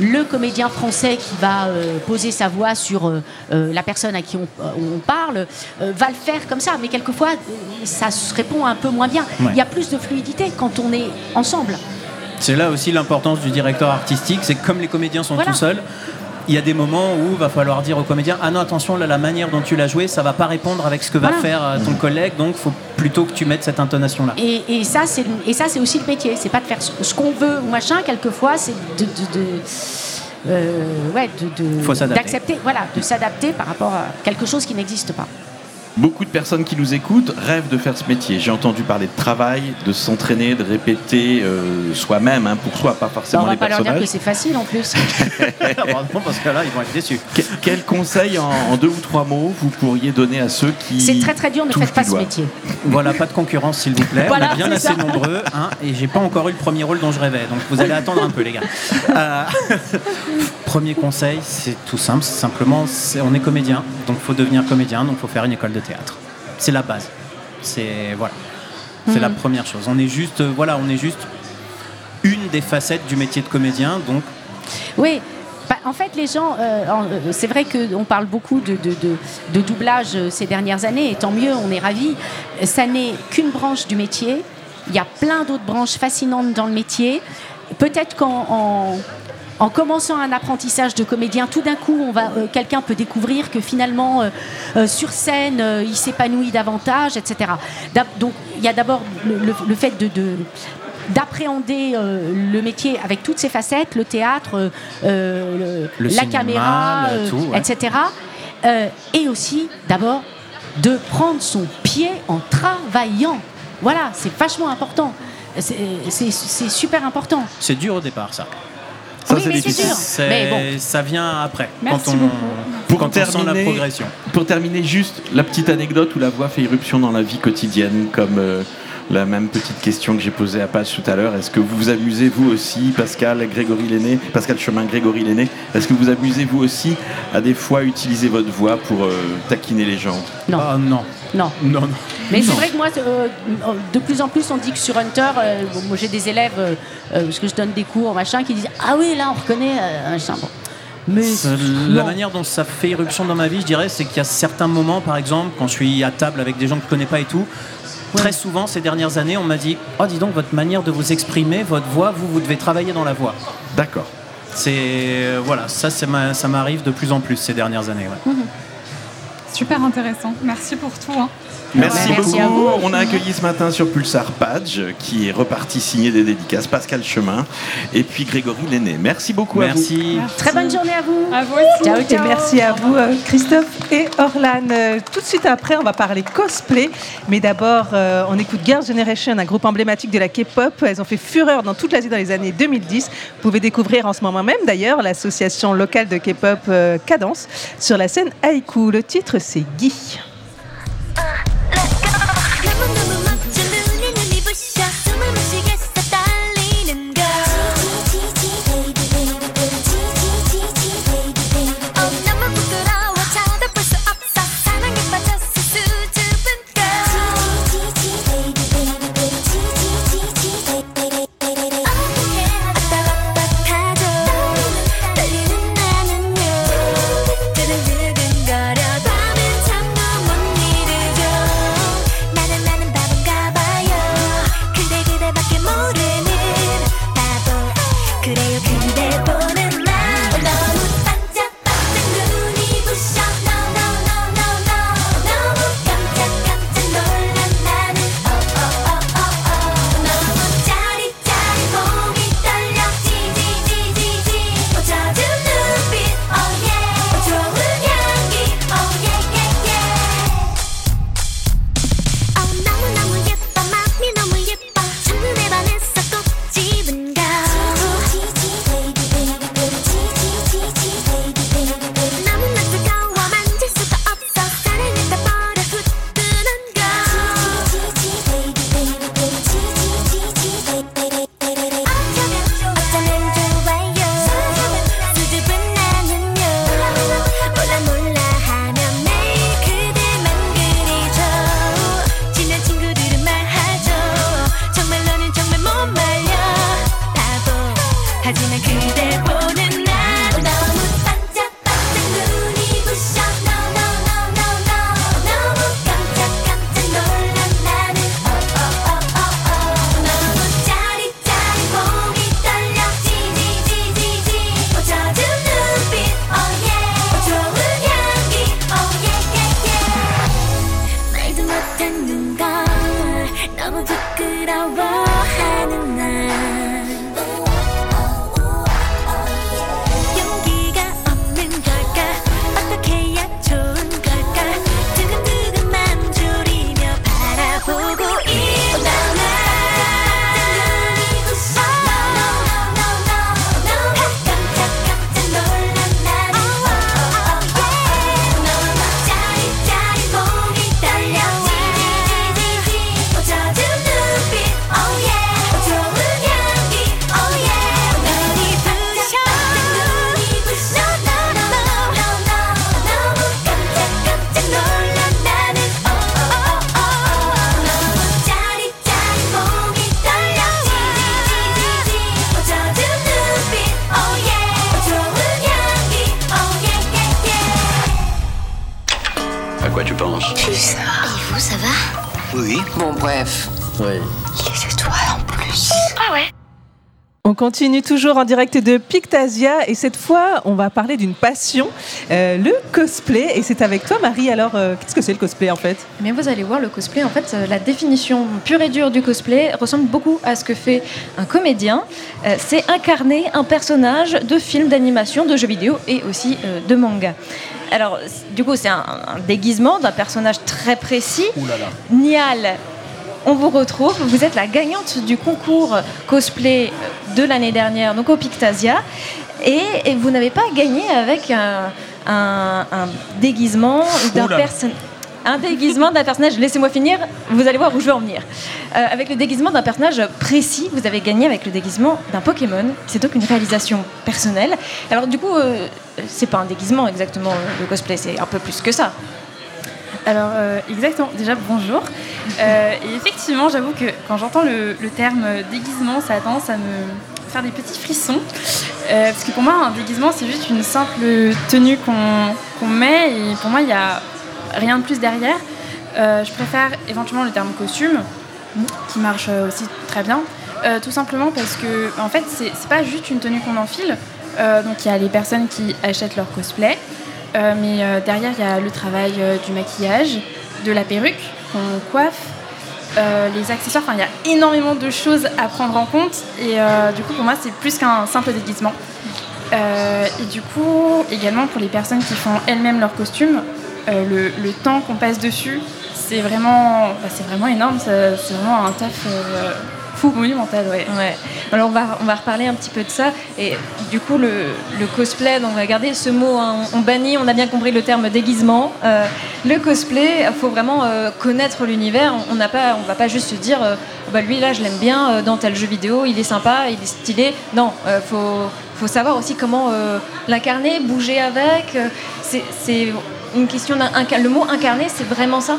le comédien français qui va euh, poser sa voix sur euh, la personne à qui on, on parle va le faire comme ça. Mais quelquefois, ça se répond un peu moins bien. Ouais. Il y a plus de fluidité quand on est ensemble. C'est là aussi l'importance du directeur artistique, c'est que comme les comédiens sont Voilà. tout seuls, il y a des moments où va falloir dire au comédien ah non attention là la manière dont tu l'as joué ça va pas répondre avec ce que va faire euh, ton collègue donc faut plutôt que tu mettes cette intonation là. Et, et ça, c'est et ça, c'est aussi le métier. C'est pas de faire ce, ce qu'on veut ou machin. Quelquefois, c'est de, de- de- euh, ouais, de- de- Faut s'adapter. d'accepter, voilà, de s'adapter par rapport à quelque chose qui n'existe pas. Beaucoup de personnes qui nous écoutent rêvent de faire ce métier. J'ai entendu parler de travail, de s'entraîner, de répéter euh, soi-même, hein, pour soi, pas Bah, forcément on va les pas leur dire que personnages. c'est facile en plus. [LAUGHS] Heureusement, parce que là ils vont être déçus. Que- Quel conseil en, en deux ou trois mots vous pourriez donner à ceux qui. C'est très très dur. Ne faites pas ce doigt métier. Voilà, pas de concurrence s'il vous plaît. Voilà, on est bien assez ça. nombreux hein, et j'ai pas encore eu le premier rôle dont je rêvais. Donc vous allez attendre un peu les gars. Euh, [LAUGHS] premier conseil, c'est tout simple, c'est simplement on est comédien, donc faut devenir comédien, donc faut faire une école de théâtre. C'est la base. C'est voilà. C'est la Mhm. première chose. On est juste euh, voilà, on est juste une des facettes du métier de comédien, donc Oui. Bah, en fait, les gens, euh, euh, c'est vrai qu'on parle beaucoup de, de- de- de doublage ces dernières années, et tant mieux, on est ravis. Ça n'est qu'une branche du métier. Il y a plein d'autres branches fascinantes dans le métier. Peut-être qu'en en, en commençant un apprentissage de comédien, tout d'un coup, on va, euh, quelqu'un peut découvrir que finalement, euh, euh, sur scène, euh, il s'épanouit davantage, etc. D'ab- Donc, il y a d'abord le, le- le fait de- de d'appréhender euh, le métier avec toutes ses facettes, le théâtre, euh, le- Le la cinéma, caméra, le euh, tout, ouais. etc. Euh, et aussi, d'abord, de prendre son pied en travaillant. Voilà, c'est vachement important. C'est c'est- c'est super important. c'est dur au départ ça. Ça, Oui, c'est difficile. Mais bon. Ça vient après, Merci quand on, beaucoup. Pour quand on sent la progression. Pour terminer, juste la petite anecdote où la voix fait irruption dans la vie quotidienne, comme euh, la même petite question que j'ai posée à Page tout à l'heure. Est-ce que vous vous amusez, vous aussi, Pascal, Grégory Lenné, Pascal Chemin, Grégory Lenné, est-ce que vous amusez, vous aussi, à des fois utiliser votre voix pour euh, taquiner les gens? Non. Ah, non. Non. Non, non. Mais c'est vrai que moi, euh, de plus en plus, on dit que sur Hunter, euh, moi j'ai des élèves, euh, euh, parce que je donne des cours, machin, qui disent Ah oui, là on reconnaît euh, machin. Bon. Mais La non. manière dont ça fait irruption dans ma vie, je dirais, c'est qu'il y a certains moments, par exemple, quand je suis à table avec des gens que je connais pas et tout, très souvent ces dernières années, on m'a dit Oh, dis donc, votre manière de vous exprimer, votre voix, vous, vous devez travailler dans la voix. D'accord. C'est. euh, Voilà, ça, ça m'arrive de plus en plus ces dernières années. ouais. Super intéressant. Merci pour tout. hein. Merci, Merci à beaucoup. vous. On a accueilli ce matin sur Pulsar Page, qui est reparti signer des dédicaces, Pascal Chemin et puis Grégory Lenné. Merci beaucoup à vous. Merci. Très bonne journée à vous. À vous aussi. Ciao, Et ciao. merci à vous, euh, Christophe et Orlan. Euh, Tout de suite après, on va parler cosplay. Mais d'abord, euh, on écoute Girls' Generation, un groupe emblématique de la K-pop. Elles ont fait fureur dans toute l'Asie dans les années 2010. Vous pouvez découvrir en ce moment même, d'ailleurs, l'association locale de K-pop Cadence sur la scène Haïku. Le titre, c'est Guy. Continue toujours en direct de Pictasia et cette fois, on va parler d'une passion, euh, le cosplay. Et c'est avec toi, Marie. Alors, euh, qu'est-ce que c'est le cosplay en fait? Mais vous allez voir, le cosplay, en fait, euh, la définition pure et dure du cosplay ressemble beaucoup à ce que fait un comédien. Euh, c'est incarner un personnage de film, d'animation, de jeux vidéo et aussi euh, de manga. Alors, du coup, c'est un, un déguisement d'un personnage très précis. Nial, on vous retrouve. Vous êtes la gagnante du concours cosplay de l'année dernière, donc au Pictasia. Et, et vous n'avez pas gagné avec un, un- un déguisement d'un personnage. Un déguisement d'un personnage, laissez-moi finir, vous allez voir où je veux en venir. Euh, avec le déguisement d'un personnage précis, vous avez gagné avec le déguisement d'un Pokémon. C'est donc une réalisation personnelle. Alors du coup, euh, c'est pas un déguisement exactement le cosplay, c'est un peu plus que ça. Alors, euh, exactement. Déjà, bonjour. Euh, et effectivement, j'avoue que quand j'entends le, terme déguisement, ça a tendance à me faire des petits frissons. Euh, parce que pour moi, un déguisement, c'est juste une simple tenue qu'on qu'on met. Et pour moi, il n'y a rien de plus derrière. Je préfère éventuellement le terme costume, qui marche aussi très bien. Tout simplement parce que, en fait, c'est pas juste une tenue qu'on enfile. Donc, il y a les personnes qui achètent leur cosplay. Euh, mais euh, derrière, il y a le travail euh, du maquillage, de la perruque qu'on coiffe, les accessoires. Il y a énormément de choses à prendre en compte. Et du coup, pour moi, c'est plus qu'un simple déguisement. Et du coup, également pour les personnes qui font elles-mêmes leur costume, euh, le, temps qu'on passe dessus, c'est vraiment, bah, c'est vraiment énorme. C'est vraiment un taf fou, monumental. Ouais. Ouais. Alors on va, on va reparler un petit peu de ça. Et du coup, le, le cosplay, donc on va garder ce mot, hein, on bannit, on a bien compris le terme déguisement. Euh, le cosplay, il faut vraiment euh, connaître l'univers. On n'a pas, on va pas juste se dire, euh, bah, lui là, je l'aime bien dans tel jeu vidéo, il est sympa, il est stylé. Non, il faut, faut savoir aussi comment l'incarner, bouger avec. C'est- une question d'un Le mot incarner, c'est vraiment ça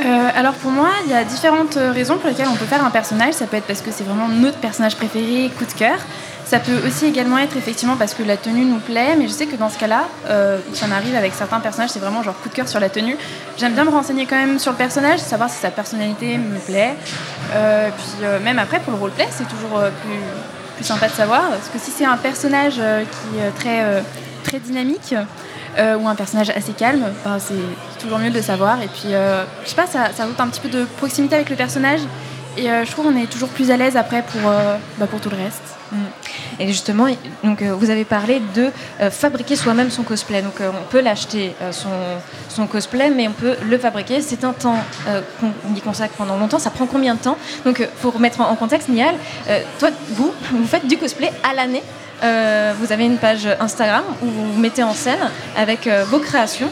Euh, alors pour moi, il y a différentes euh, raisons pour lesquelles on peut faire un personnage. Ça peut être parce que c'est vraiment notre personnage préféré, coup de cœur. Ça peut aussi également être effectivement parce que la tenue nous plaît, mais je sais que dans ce cas-là, euh, ça m'arrive avec certains personnages, c'est vraiment genre coup de cœur sur la tenue. J'aime bien me renseigner quand même sur le personnage, savoir si sa personnalité me plaît. Euh, puis même après pour le roleplay, c'est toujours plus, plus sympa de savoir. Parce que si c'est un personnage qui est très, très dynamique, euh, ou un personnage assez calme, ben, c'est toujours mieux de savoir. Et puis, euh, je sais pas, ça, ça ajoute un petit peu de proximité avec le personnage. Et euh, je trouve qu'on est toujours plus à l'aise après pour, euh, bah, pour tout le reste. Mm. Et justement, donc, euh, vous avez parlé de fabriquer soi-même son cosplay. Donc on peut l'acheter, son, son cosplay, mais on peut le fabriquer. C'est un temps qu'on y consacre pendant longtemps. Ça prend combien de temps? Donc il faut remettre en contexte, Nial. toi, vous, [LAUGHS] vous faites du cosplay à l'année. Euh, vous avez une page Instagram où vous vous mettez en scène avec euh, vos créations.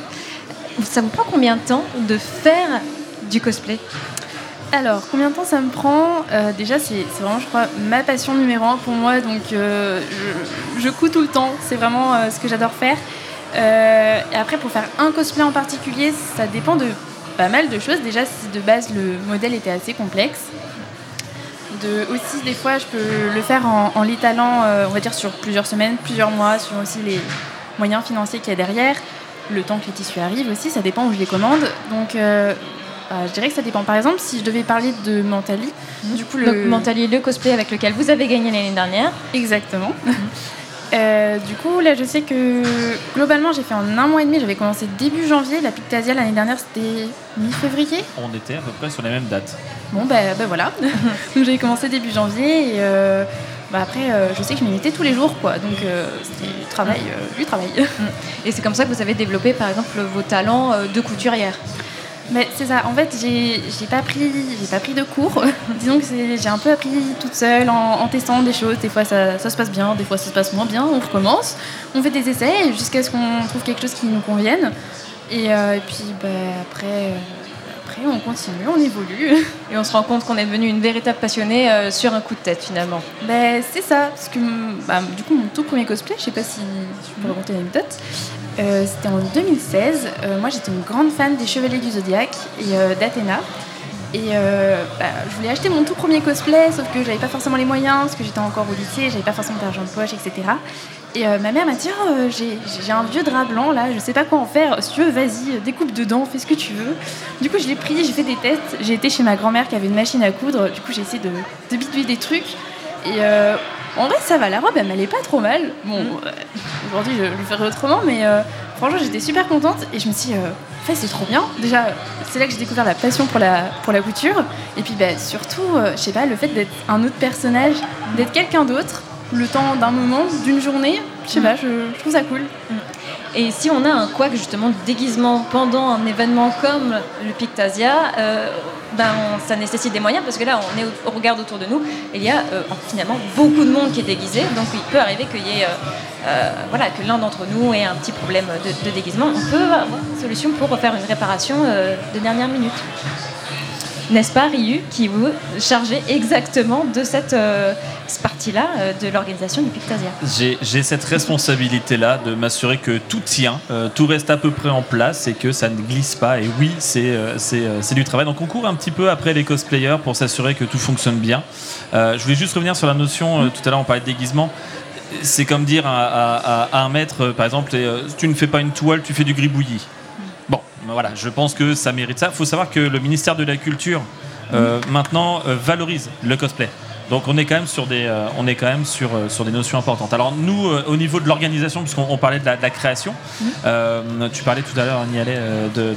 Ça vous prend combien de temps de faire du cosplay? Alors, combien de temps ça me prend? Euh, Déjà, c'est vraiment, je crois, ma passion numéro un pour moi. Donc, je, je couds tout le temps. C'est vraiment ce que j'adore faire. Et après, pour faire un cosplay en particulier, ça dépend de pas mal de choses. Déjà, de base le modèle était assez complexe. De, aussi, des fois, je peux le faire en, en l'étalant, euh, on va dire, sur plusieurs semaines, plusieurs mois, sur aussi les moyens financiers qu'il y a derrière. Le temps que les tissus arrivent aussi, ça dépend où je les commande. Donc, euh, bah, je dirais que ça dépend. Par exemple, si je devais parler de Mentali, du coup, le... Donc Mentali, le cosplay avec lequel vous avez gagné l'année dernière. Exactement. Euh, du coup, là, je sais que globalement, j'ai fait en un mois et demi. J'avais commencé début janvier. La Pictasia l'année dernière, c'était mi-février. On était à peu près sur les mêmes dates. Bon, ben ben voilà. [LAUGHS] donc j'avais commencé début janvier et euh, bah, après, euh, je sais que je m'y mettais tous les jours, quoi. Donc euh, c'était du travail, euh, du travail. Et c'est comme ça que vous avez développé, par exemple, vos talents euh, de couturière. Mais c'est ça. En fait, j'ai pas pris, j'ai pas pris de cours. [LAUGHS] Disons que j'ai un peu appris toute seule en, testant des choses. Des fois, ça, ça se passe bien, des fois, ça se passe moins bien. On recommence, on fait des essais jusqu'à ce qu'on trouve quelque chose qui nous convienne. Et, euh, puis, bah, après, euh, après, on continue, on évolue. [LAUGHS] Et on se rend compte qu'on est devenu une véritable passionnée euh, sur un coup de tête, finalement. Ben, c'est ça, parce que bah, du coup, mon tout premier cosplay, je sais pas si je peux raconter l'anecdote, euh, c'était en 2016. Euh, moi, j'étais une grande fan des Chevaliers du Zodiaque et d'Athéna. Et euh, bah, je voulais acheter mon tout premier cosplay, sauf que j'avais pas forcément les moyens, parce que j'étais encore au lycée, j'avais pas forcément d'argent de poche, etc. Et euh, ma mère m'a dit Oh, euh, j'ai un vieux drap blanc là, je sais pas quoi en faire. Si tu veux, vas-y, découpe dedans, fais ce que tu veux. Du coup, je l'ai pris, j'ai fait des tests. J'ai été chez ma grand-mère qui avait une machine à coudre. Du coup, j'ai essayé de, de bidouiller des trucs. Et euh, en vrai, ça va, la robe, elle m'allait pas trop mal. Bon, euh, aujourd'hui, je, le ferai autrement, mais euh, franchement, j'étais super contente. Et je me suis dit, euh, en fait, c'est trop bien. Déjà, c'est là que j'ai découvert la passion pour la, pour la couture. Et puis, bah, surtout, je sais pas, le fait d'être un autre personnage, d'être quelqu'un d'autre, le temps d'un moment, d'une journée, je sais pas, je, je trouve ça cool. Et si on a un couac justement de déguisement pendant un événement comme le Pictasia, euh, ben, ça nécessite des moyens parce que là on regarde autour de nous et il y a euh, finalement beaucoup de monde qui est déguisé. Donc il peut arriver qu'il y ait euh, voilà que l'un d'entre nous ait un petit problème de, de déguisement. On peut avoir une solution pour refaire une réparation de dernière minute n'est-ce pas Ryu qui vous chargez exactement de cette euh, partie-là euh, de l'organisation du Pictasia J'ai cette responsabilité-là de m'assurer que tout tient, euh, tout reste à peu près en place et que ça ne glisse pas. Et oui, c'est du travail. Donc on court un petit peu après les cosplayers pour s'assurer que tout fonctionne bien. Je voulais juste revenir sur la notion, tout à l'heure on parlait de déguisement. C'est comme dire à, à- un maître, par exemple, tu ne fais pas une toile, tu fais du gribouillis. Voilà, je pense que ça mérite ça. Il faut savoir que le ministère de la Culture, euh, maintenant, euh, valorise le cosplay. Donc on est quand même sur des, euh, on est quand même sur, euh, sur des notions importantes. Alors nous, euh, au niveau de l'organisation, puisqu'on on parlait de la, de la création, euh, tu parlais tout à l'heure, de-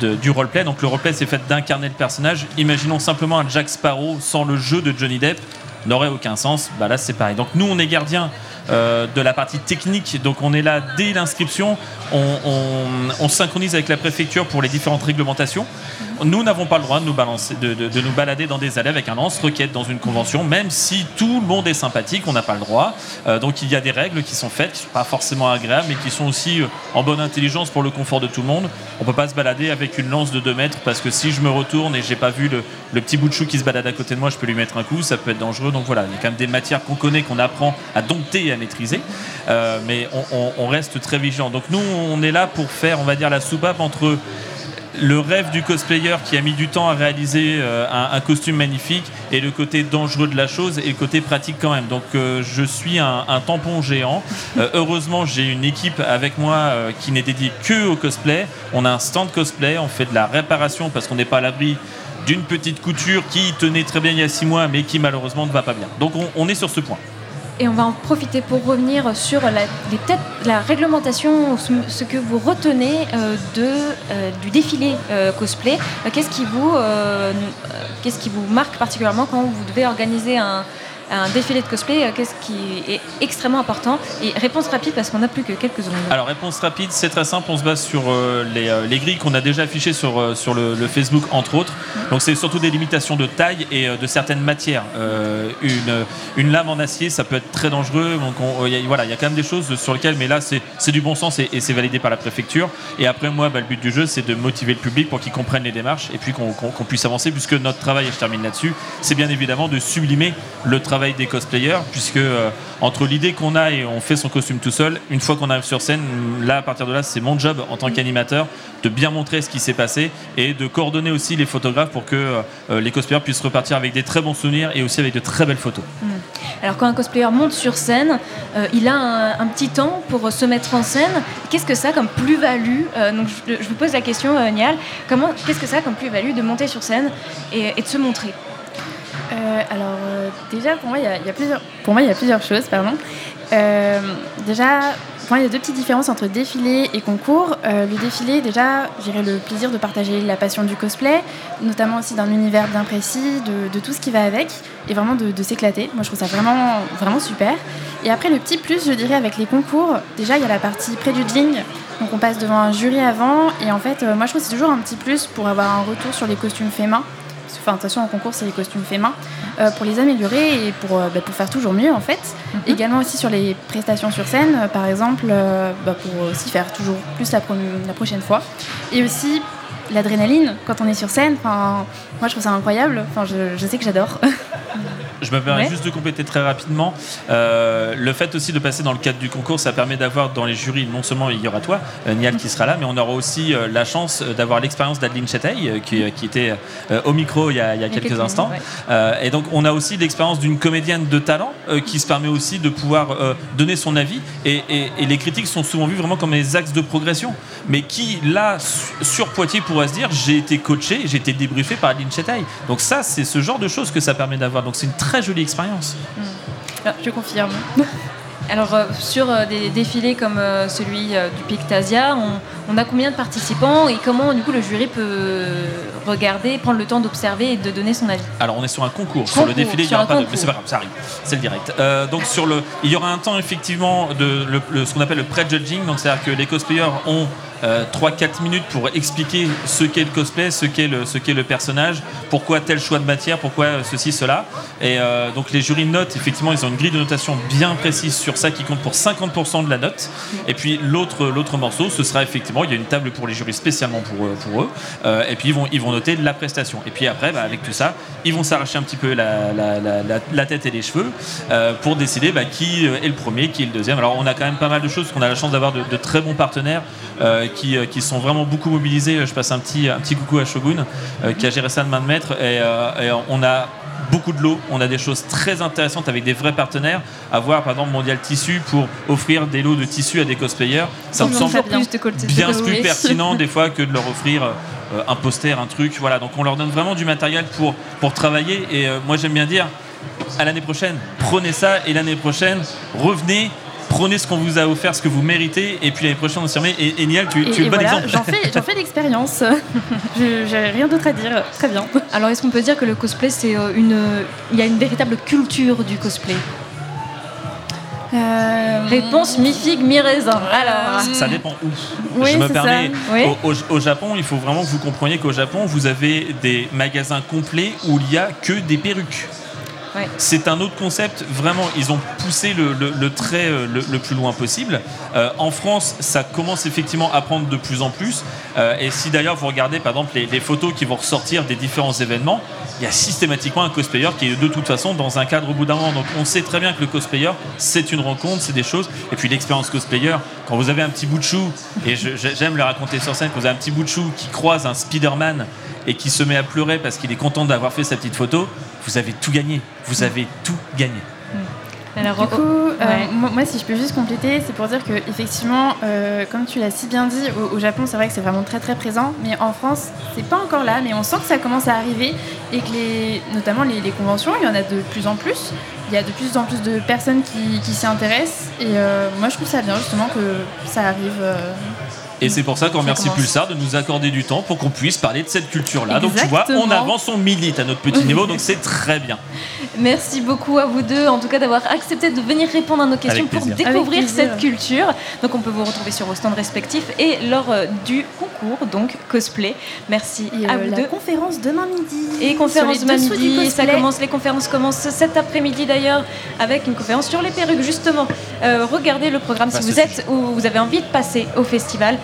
de- du roleplay. Donc le roleplay, c'est fait d'incarner le personnage. Imaginons simplement un Jack Sparrow sans le jeu de Johnny Depp, n'aurait aucun sens. Bah là, c'est pareil. Donc nous, on est gardien euh, de la partie technique. Donc on est là dès l'inscription. On, on- on synchronise avec la préfecture pour les différentes réglementations. Nous n'avons pas le droit de nous, balancer, de, nous balader dans des allées avec un lance-roquette dans une convention, même si tout le monde est sympathique, on n'a pas le droit. Euh, donc il y a des règles qui sont faites, pas forcément agréables, mais qui sont aussi euh, en bonne intelligence pour le confort de tout le monde. On ne peut pas se balader avec une lance de 2 mètres parce que si je me retourne et j'ai pas vu le, petit bout de chou qui se balade à côté de moi, je peux lui mettre un coup, ça peut être dangereux. Donc voilà, il y a quand même des matières qu'on connaît, qu'on apprend à dompter et à maîtriser. Euh, mais on, on- on reste très vigilant. Donc nous, on est là pour faire, on va dire, la soupape entre le rêve du cosplayer qui a mis du temps à réaliser euh, un, costume magnifique et le côté dangereux de la chose et le côté pratique quand même. Donc euh, je suis un, tampon géant. Euh, heureusement j'ai une équipe avec moi qui n'est dédiée que au cosplay. On a un stand cosplay, on fait de la réparation parce qu'on n'est pas à l'abri d'une petite couture qui tenait très bien il y a six mois mais qui malheureusement ne va pas bien. Donc on- on est sur ce point. Et on va en profiter pour revenir sur la, la réglementation, ce, ce que vous retenez euh, de, euh, du défilé euh, cosplay. Qu'est-ce qui, vous, euh, qu'est-ce qui vous marque particulièrement quand vous devez organiser un, un défilé de cosplay euh, Qu'est-ce qui est extrêmement important Et réponse rapide parce qu'on n'a plus que quelques secondes. Alors réponse rapide, c'est très simple, on se base sur euh, les, euh, les grilles qu'on a déjà affichées sur, sur le, Facebook entre autres. Donc c'est surtout des limitations de taille et de certaines matières. Une, une lame en acier, ça peut être très dangereux. Donc voilà, il y a quand même des choses sur lesquelles, mais là c'est du bon sens et, c'est validé par la préfecture. Et après moi, bah, le but du jeu, c'est de motiver le public pour qu'il comprenne les démarches et puis qu'on puisse avancer, puisque notre travail, et je termine là-dessus, c'est bien évidemment de sublimer le travail des cosplayers, puisque euh, entre l'idée qu'on a et on fait son costume tout seul, une fois qu'on arrive sur scène, là à partir de là, c'est mon job en tant qu'animateur de bien montrer ce qui s'est passé et de coordonner aussi les photographes pour que euh, les cosplayers puissent repartir avec des très bons souvenirs et aussi avec de très belles photos. Hmm. Alors quand un cosplayer monte sur scène, euh, il a un, un petit temps pour se mettre en scène. Qu'est-ce que ça comme plus-value Euh, Donc je, je vous pose la question, euh, Nial, comment qu'est-ce que ça comme plus-value de monter sur scène et, et de se montrer? Euh, alors euh, déjà pour moi il y, a- plusieurs pour moi il y a plusieurs choses pardon Euh, déjà, pour moi, il y a deux petites différences entre défilé et concours. Le défilé, déjà, j'irai le plaisir de partager la passion du cosplay, notamment aussi d'un univers bien précis, de, tout ce qui va avec, et vraiment de, s'éclater. Moi, je trouve ça vraiment, vraiment super. Et après, le petit plus, je dirais, avec les concours, déjà, il y a la partie pré-judging. Donc, on passe devant un jury avant, et en fait, moi, je trouve que c'est toujours un petit plus pour avoir un retour sur les costumes faits main. Enfin, de toute façon, en concours, c'est les costumes faits main, euh, pour les améliorer et pour, euh, bah, pour faire toujours mieux, en fait. Également aussi sur les prestations sur scène, euh, par exemple, bah, pour aussi faire toujours plus la, pro- la prochaine fois. Et aussi l'adrénaline quand on est sur scène. Enfin, moi, je trouve ça incroyable. Enfin, je, je sais que j'adore. [LAUGHS] Je me permets Ouais. juste de compléter très rapidement. Euh, le fait aussi de passer dans le cadre du concours, ça permet d'avoir dans les jurys, non seulement il y aura toi, euh, Nial, qui sera là, mais on aura aussi euh, la chance euh, d'avoir l'expérience d'Adeline Chatay, euh, qui, qui était au micro il y a, il y quelques quelques instants. et donc, on a aussi l'expérience d'une comédienne de talent qui se permet aussi de pouvoir donner son avis. Et, et- et les critiques sont souvent vues vraiment comme des axes de progression. Mais qui, là, su- sur Poitiers, pourrait se dire j'ai été coaché, j'ai été débriefé par Adeline Donc, ça, c'est ce genre de choses que ça permet d'avoir. Donc, c'est une très jolie expérience. Ah, je confirme. [LAUGHS] Alors, euh, sur euh, des défilés comme euh, celui euh, du Pictasia, on, on a combien de participants et comment, du coup, le jury peut regarder, prendre le temps d'observer et de donner son avis? Alors on est sur un concours. sur le défilé, il n'y sur aura un pas de. concours. Mais c'est pas grave, ça arrive. C'est le direct. Euh, donc sur le, il y aura un temps effectivement de le- le- ce qu'on appelle le pré-judging. Donc c'est-à-dire que les cosplayers ont euh, 3-4 minutes pour expliquer ce qu'est le cosplay, ce qu'est le, ce qu'est le personnage, pourquoi tel choix de matière, pourquoi euh, ceci, cela. Et euh, donc les jurys notent, effectivement, ils ont une grille de notation bien précise sur ça qui compte pour 50% de la note. Et puis l'autre, l'autre morceau, ce sera effectivement, il y a une table pour les jurys spécialement pour, eux- pour eux. Euh, et puis ils vont, ils vont noter la prestation. Et puis après, bah, avec tout ça, ils vont s'arracher un petit peu la, la- tête et les cheveux euh, pour décider bah, qui est le premier, qui est le deuxième. Alors on a quand même pas mal de choses, parce qu'on a la chance d'avoir de, très bons partenaires euh, qui, euh, qui sont vraiment beaucoup mobilisés. Je passe un petit, un petit coucou à Shogun euh, qui a géré ça de main de maître. Et, euh, et on a beaucoup de lots, on a des choses très intéressantes avec des vrais partenaires. Avoir par exemple Mondial Tissu pour offrir des lots de tissus à des cosplayers, ça me semble bien plus pertinent [LAUGHS] des fois que de leur offrir euh, un poster, un truc. Voilà, donc on leur donne vraiment du matériel pour, pour travailler. Et euh, moi j'aime bien dire, à l'année prochaine, prenez ça et l'année prochaine, revenez. Prenez ce qu'on vous a offert, ce que vous méritez, et puis l'année prochaine on s'y remet. Et, et Nial, tu, Et, tu es le bon voilà, exemple. j'en fais, j'en fais l'expérience. [LAUGHS] Je- J'ai rien d'autre à dire. Très bien. Alors, est-ce qu'on peut dire que le cosplay, c'est euh, une. Il y a une véritable culture du cosplay? Euh, Réponse mi-figue, mi-raisin. Alors. Ça dépend où. Oui, je me permets. Oui. Au, au- au Japon, il faut vraiment que vous compreniez qu'au Japon, vous avez des magasins complets où il y a que des perruques. C'est un autre concept, vraiment, ils ont poussé le, le- trait euh, le, plus loin possible. Euh, en France, ça commence effectivement à prendre de plus en plus. Euh, et si d'ailleurs vous regardez par exemple les, les photos qui vont ressortir des différents événements, il y a systématiquement un cosplayer qui est de toute façon dans un cadre au bout d'un moment. Donc on sait très bien que le cosplayer, c'est une rencontre, c'est des choses. Et puis l'expérience cosplayer, quand vous avez un petit bout de chou, et j'aime le raconter sur scène, quand vous avez un petit bout de chou qui croise un Spider-Man et qui se met à pleurer parce qu'il est content d'avoir fait sa petite photo, vous avez tout gagné. Vous avez tout gagné. Alors, du coup, euh, moi, moi, si je peux juste compléter, c'est pour dire que effectivement, euh, comme tu l'as si bien dit, au, au Japon, c'est vrai que c'est vraiment très très présent, mais en France, c'est pas encore là, mais on sent que ça commence à arriver et que les, notamment les, les conventions, il y en a de plus en plus. Il y a de plus en plus de personnes qui, qui s'y intéressent et euh, moi, je trouve ça bien justement que ça arrive. Et c'est pour ça qu'on remercie. Pulsar de nous accorder du temps pour qu'on puisse parler de cette culture-là. Donc tu vois, on avance, on milite à notre petit niveau, donc c'est très bien. [LAUGHS] Merci beaucoup à vous deux, en tout cas d'avoir accepté de venir répondre à nos questions pour découvrir cette culture. Donc on peut vous retrouver sur vos stands respectifs et lors euh, du concours, donc cosplay. Merci Et, à euh, vous la deux. conférence demain midi. Et conférence demain midi, ça commence, les conférences commencent cet après-midi d'ailleurs avec une conférence sur les perruques justement. Euh, regardez le programme si Vaste vous êtes ou vous avez envie de passer au festival.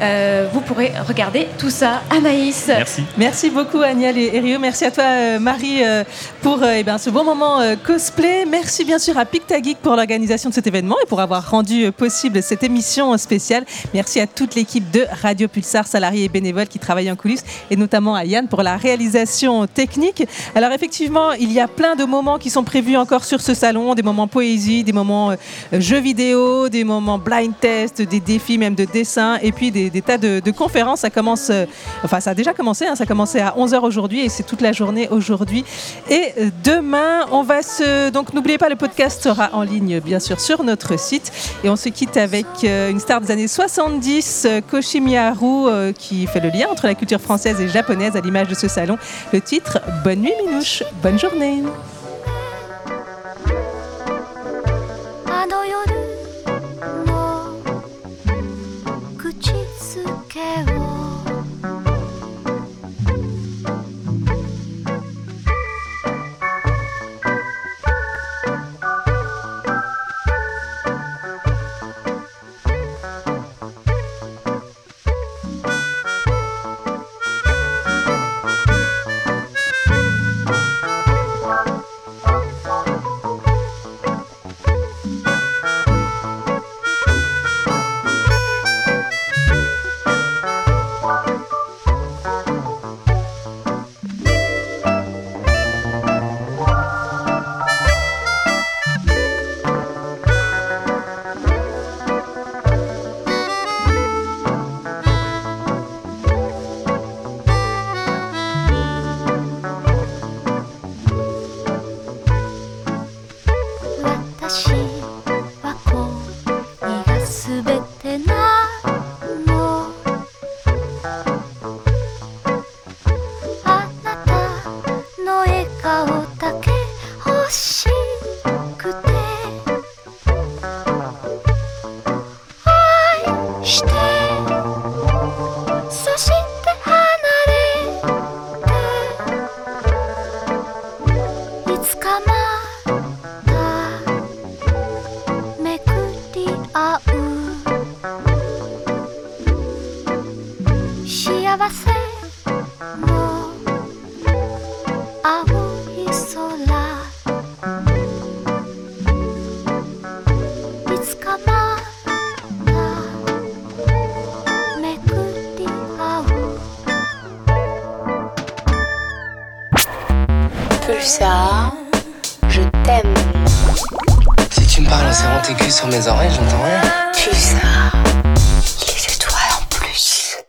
Euh, vous pourrez regarder tout ça. Anaïs. Merci. Merci beaucoup Agnès et, et Rio. Merci à toi euh, Marie euh, pour eh ben, ce bon moment cosplay. Merci bien sûr à Pictageek pour l'organisation de cet événement et pour avoir rendu possible cette émission spéciale. Merci à toute l'équipe de Radio Pulsar, salariés et bénévoles qui travaillent en coulisses et notamment à Yann pour la réalisation technique. Alors effectivement, il y a plein de moments qui sont prévus encore sur ce salon, des moments poésie, des moments jeux vidéo, des moments blind test, des défis même de dessin et puis des des, tas de, conférences. Ça commence, euh, enfin ça a déjà commencé, hein, ça a commencé à 11h aujourd'hui et c'est toute la journée aujourd'hui et euh, demain. On va se... Donc n'oubliez pas, le podcast sera en ligne bien sûr sur notre site et on se quitte avec euh, une star des années 70, euh, Koshi Miharu, qui fait le lien entre la culture française et japonaise à l'image de ce salon. Le titre Bonne nuit Minouche, bonne journée.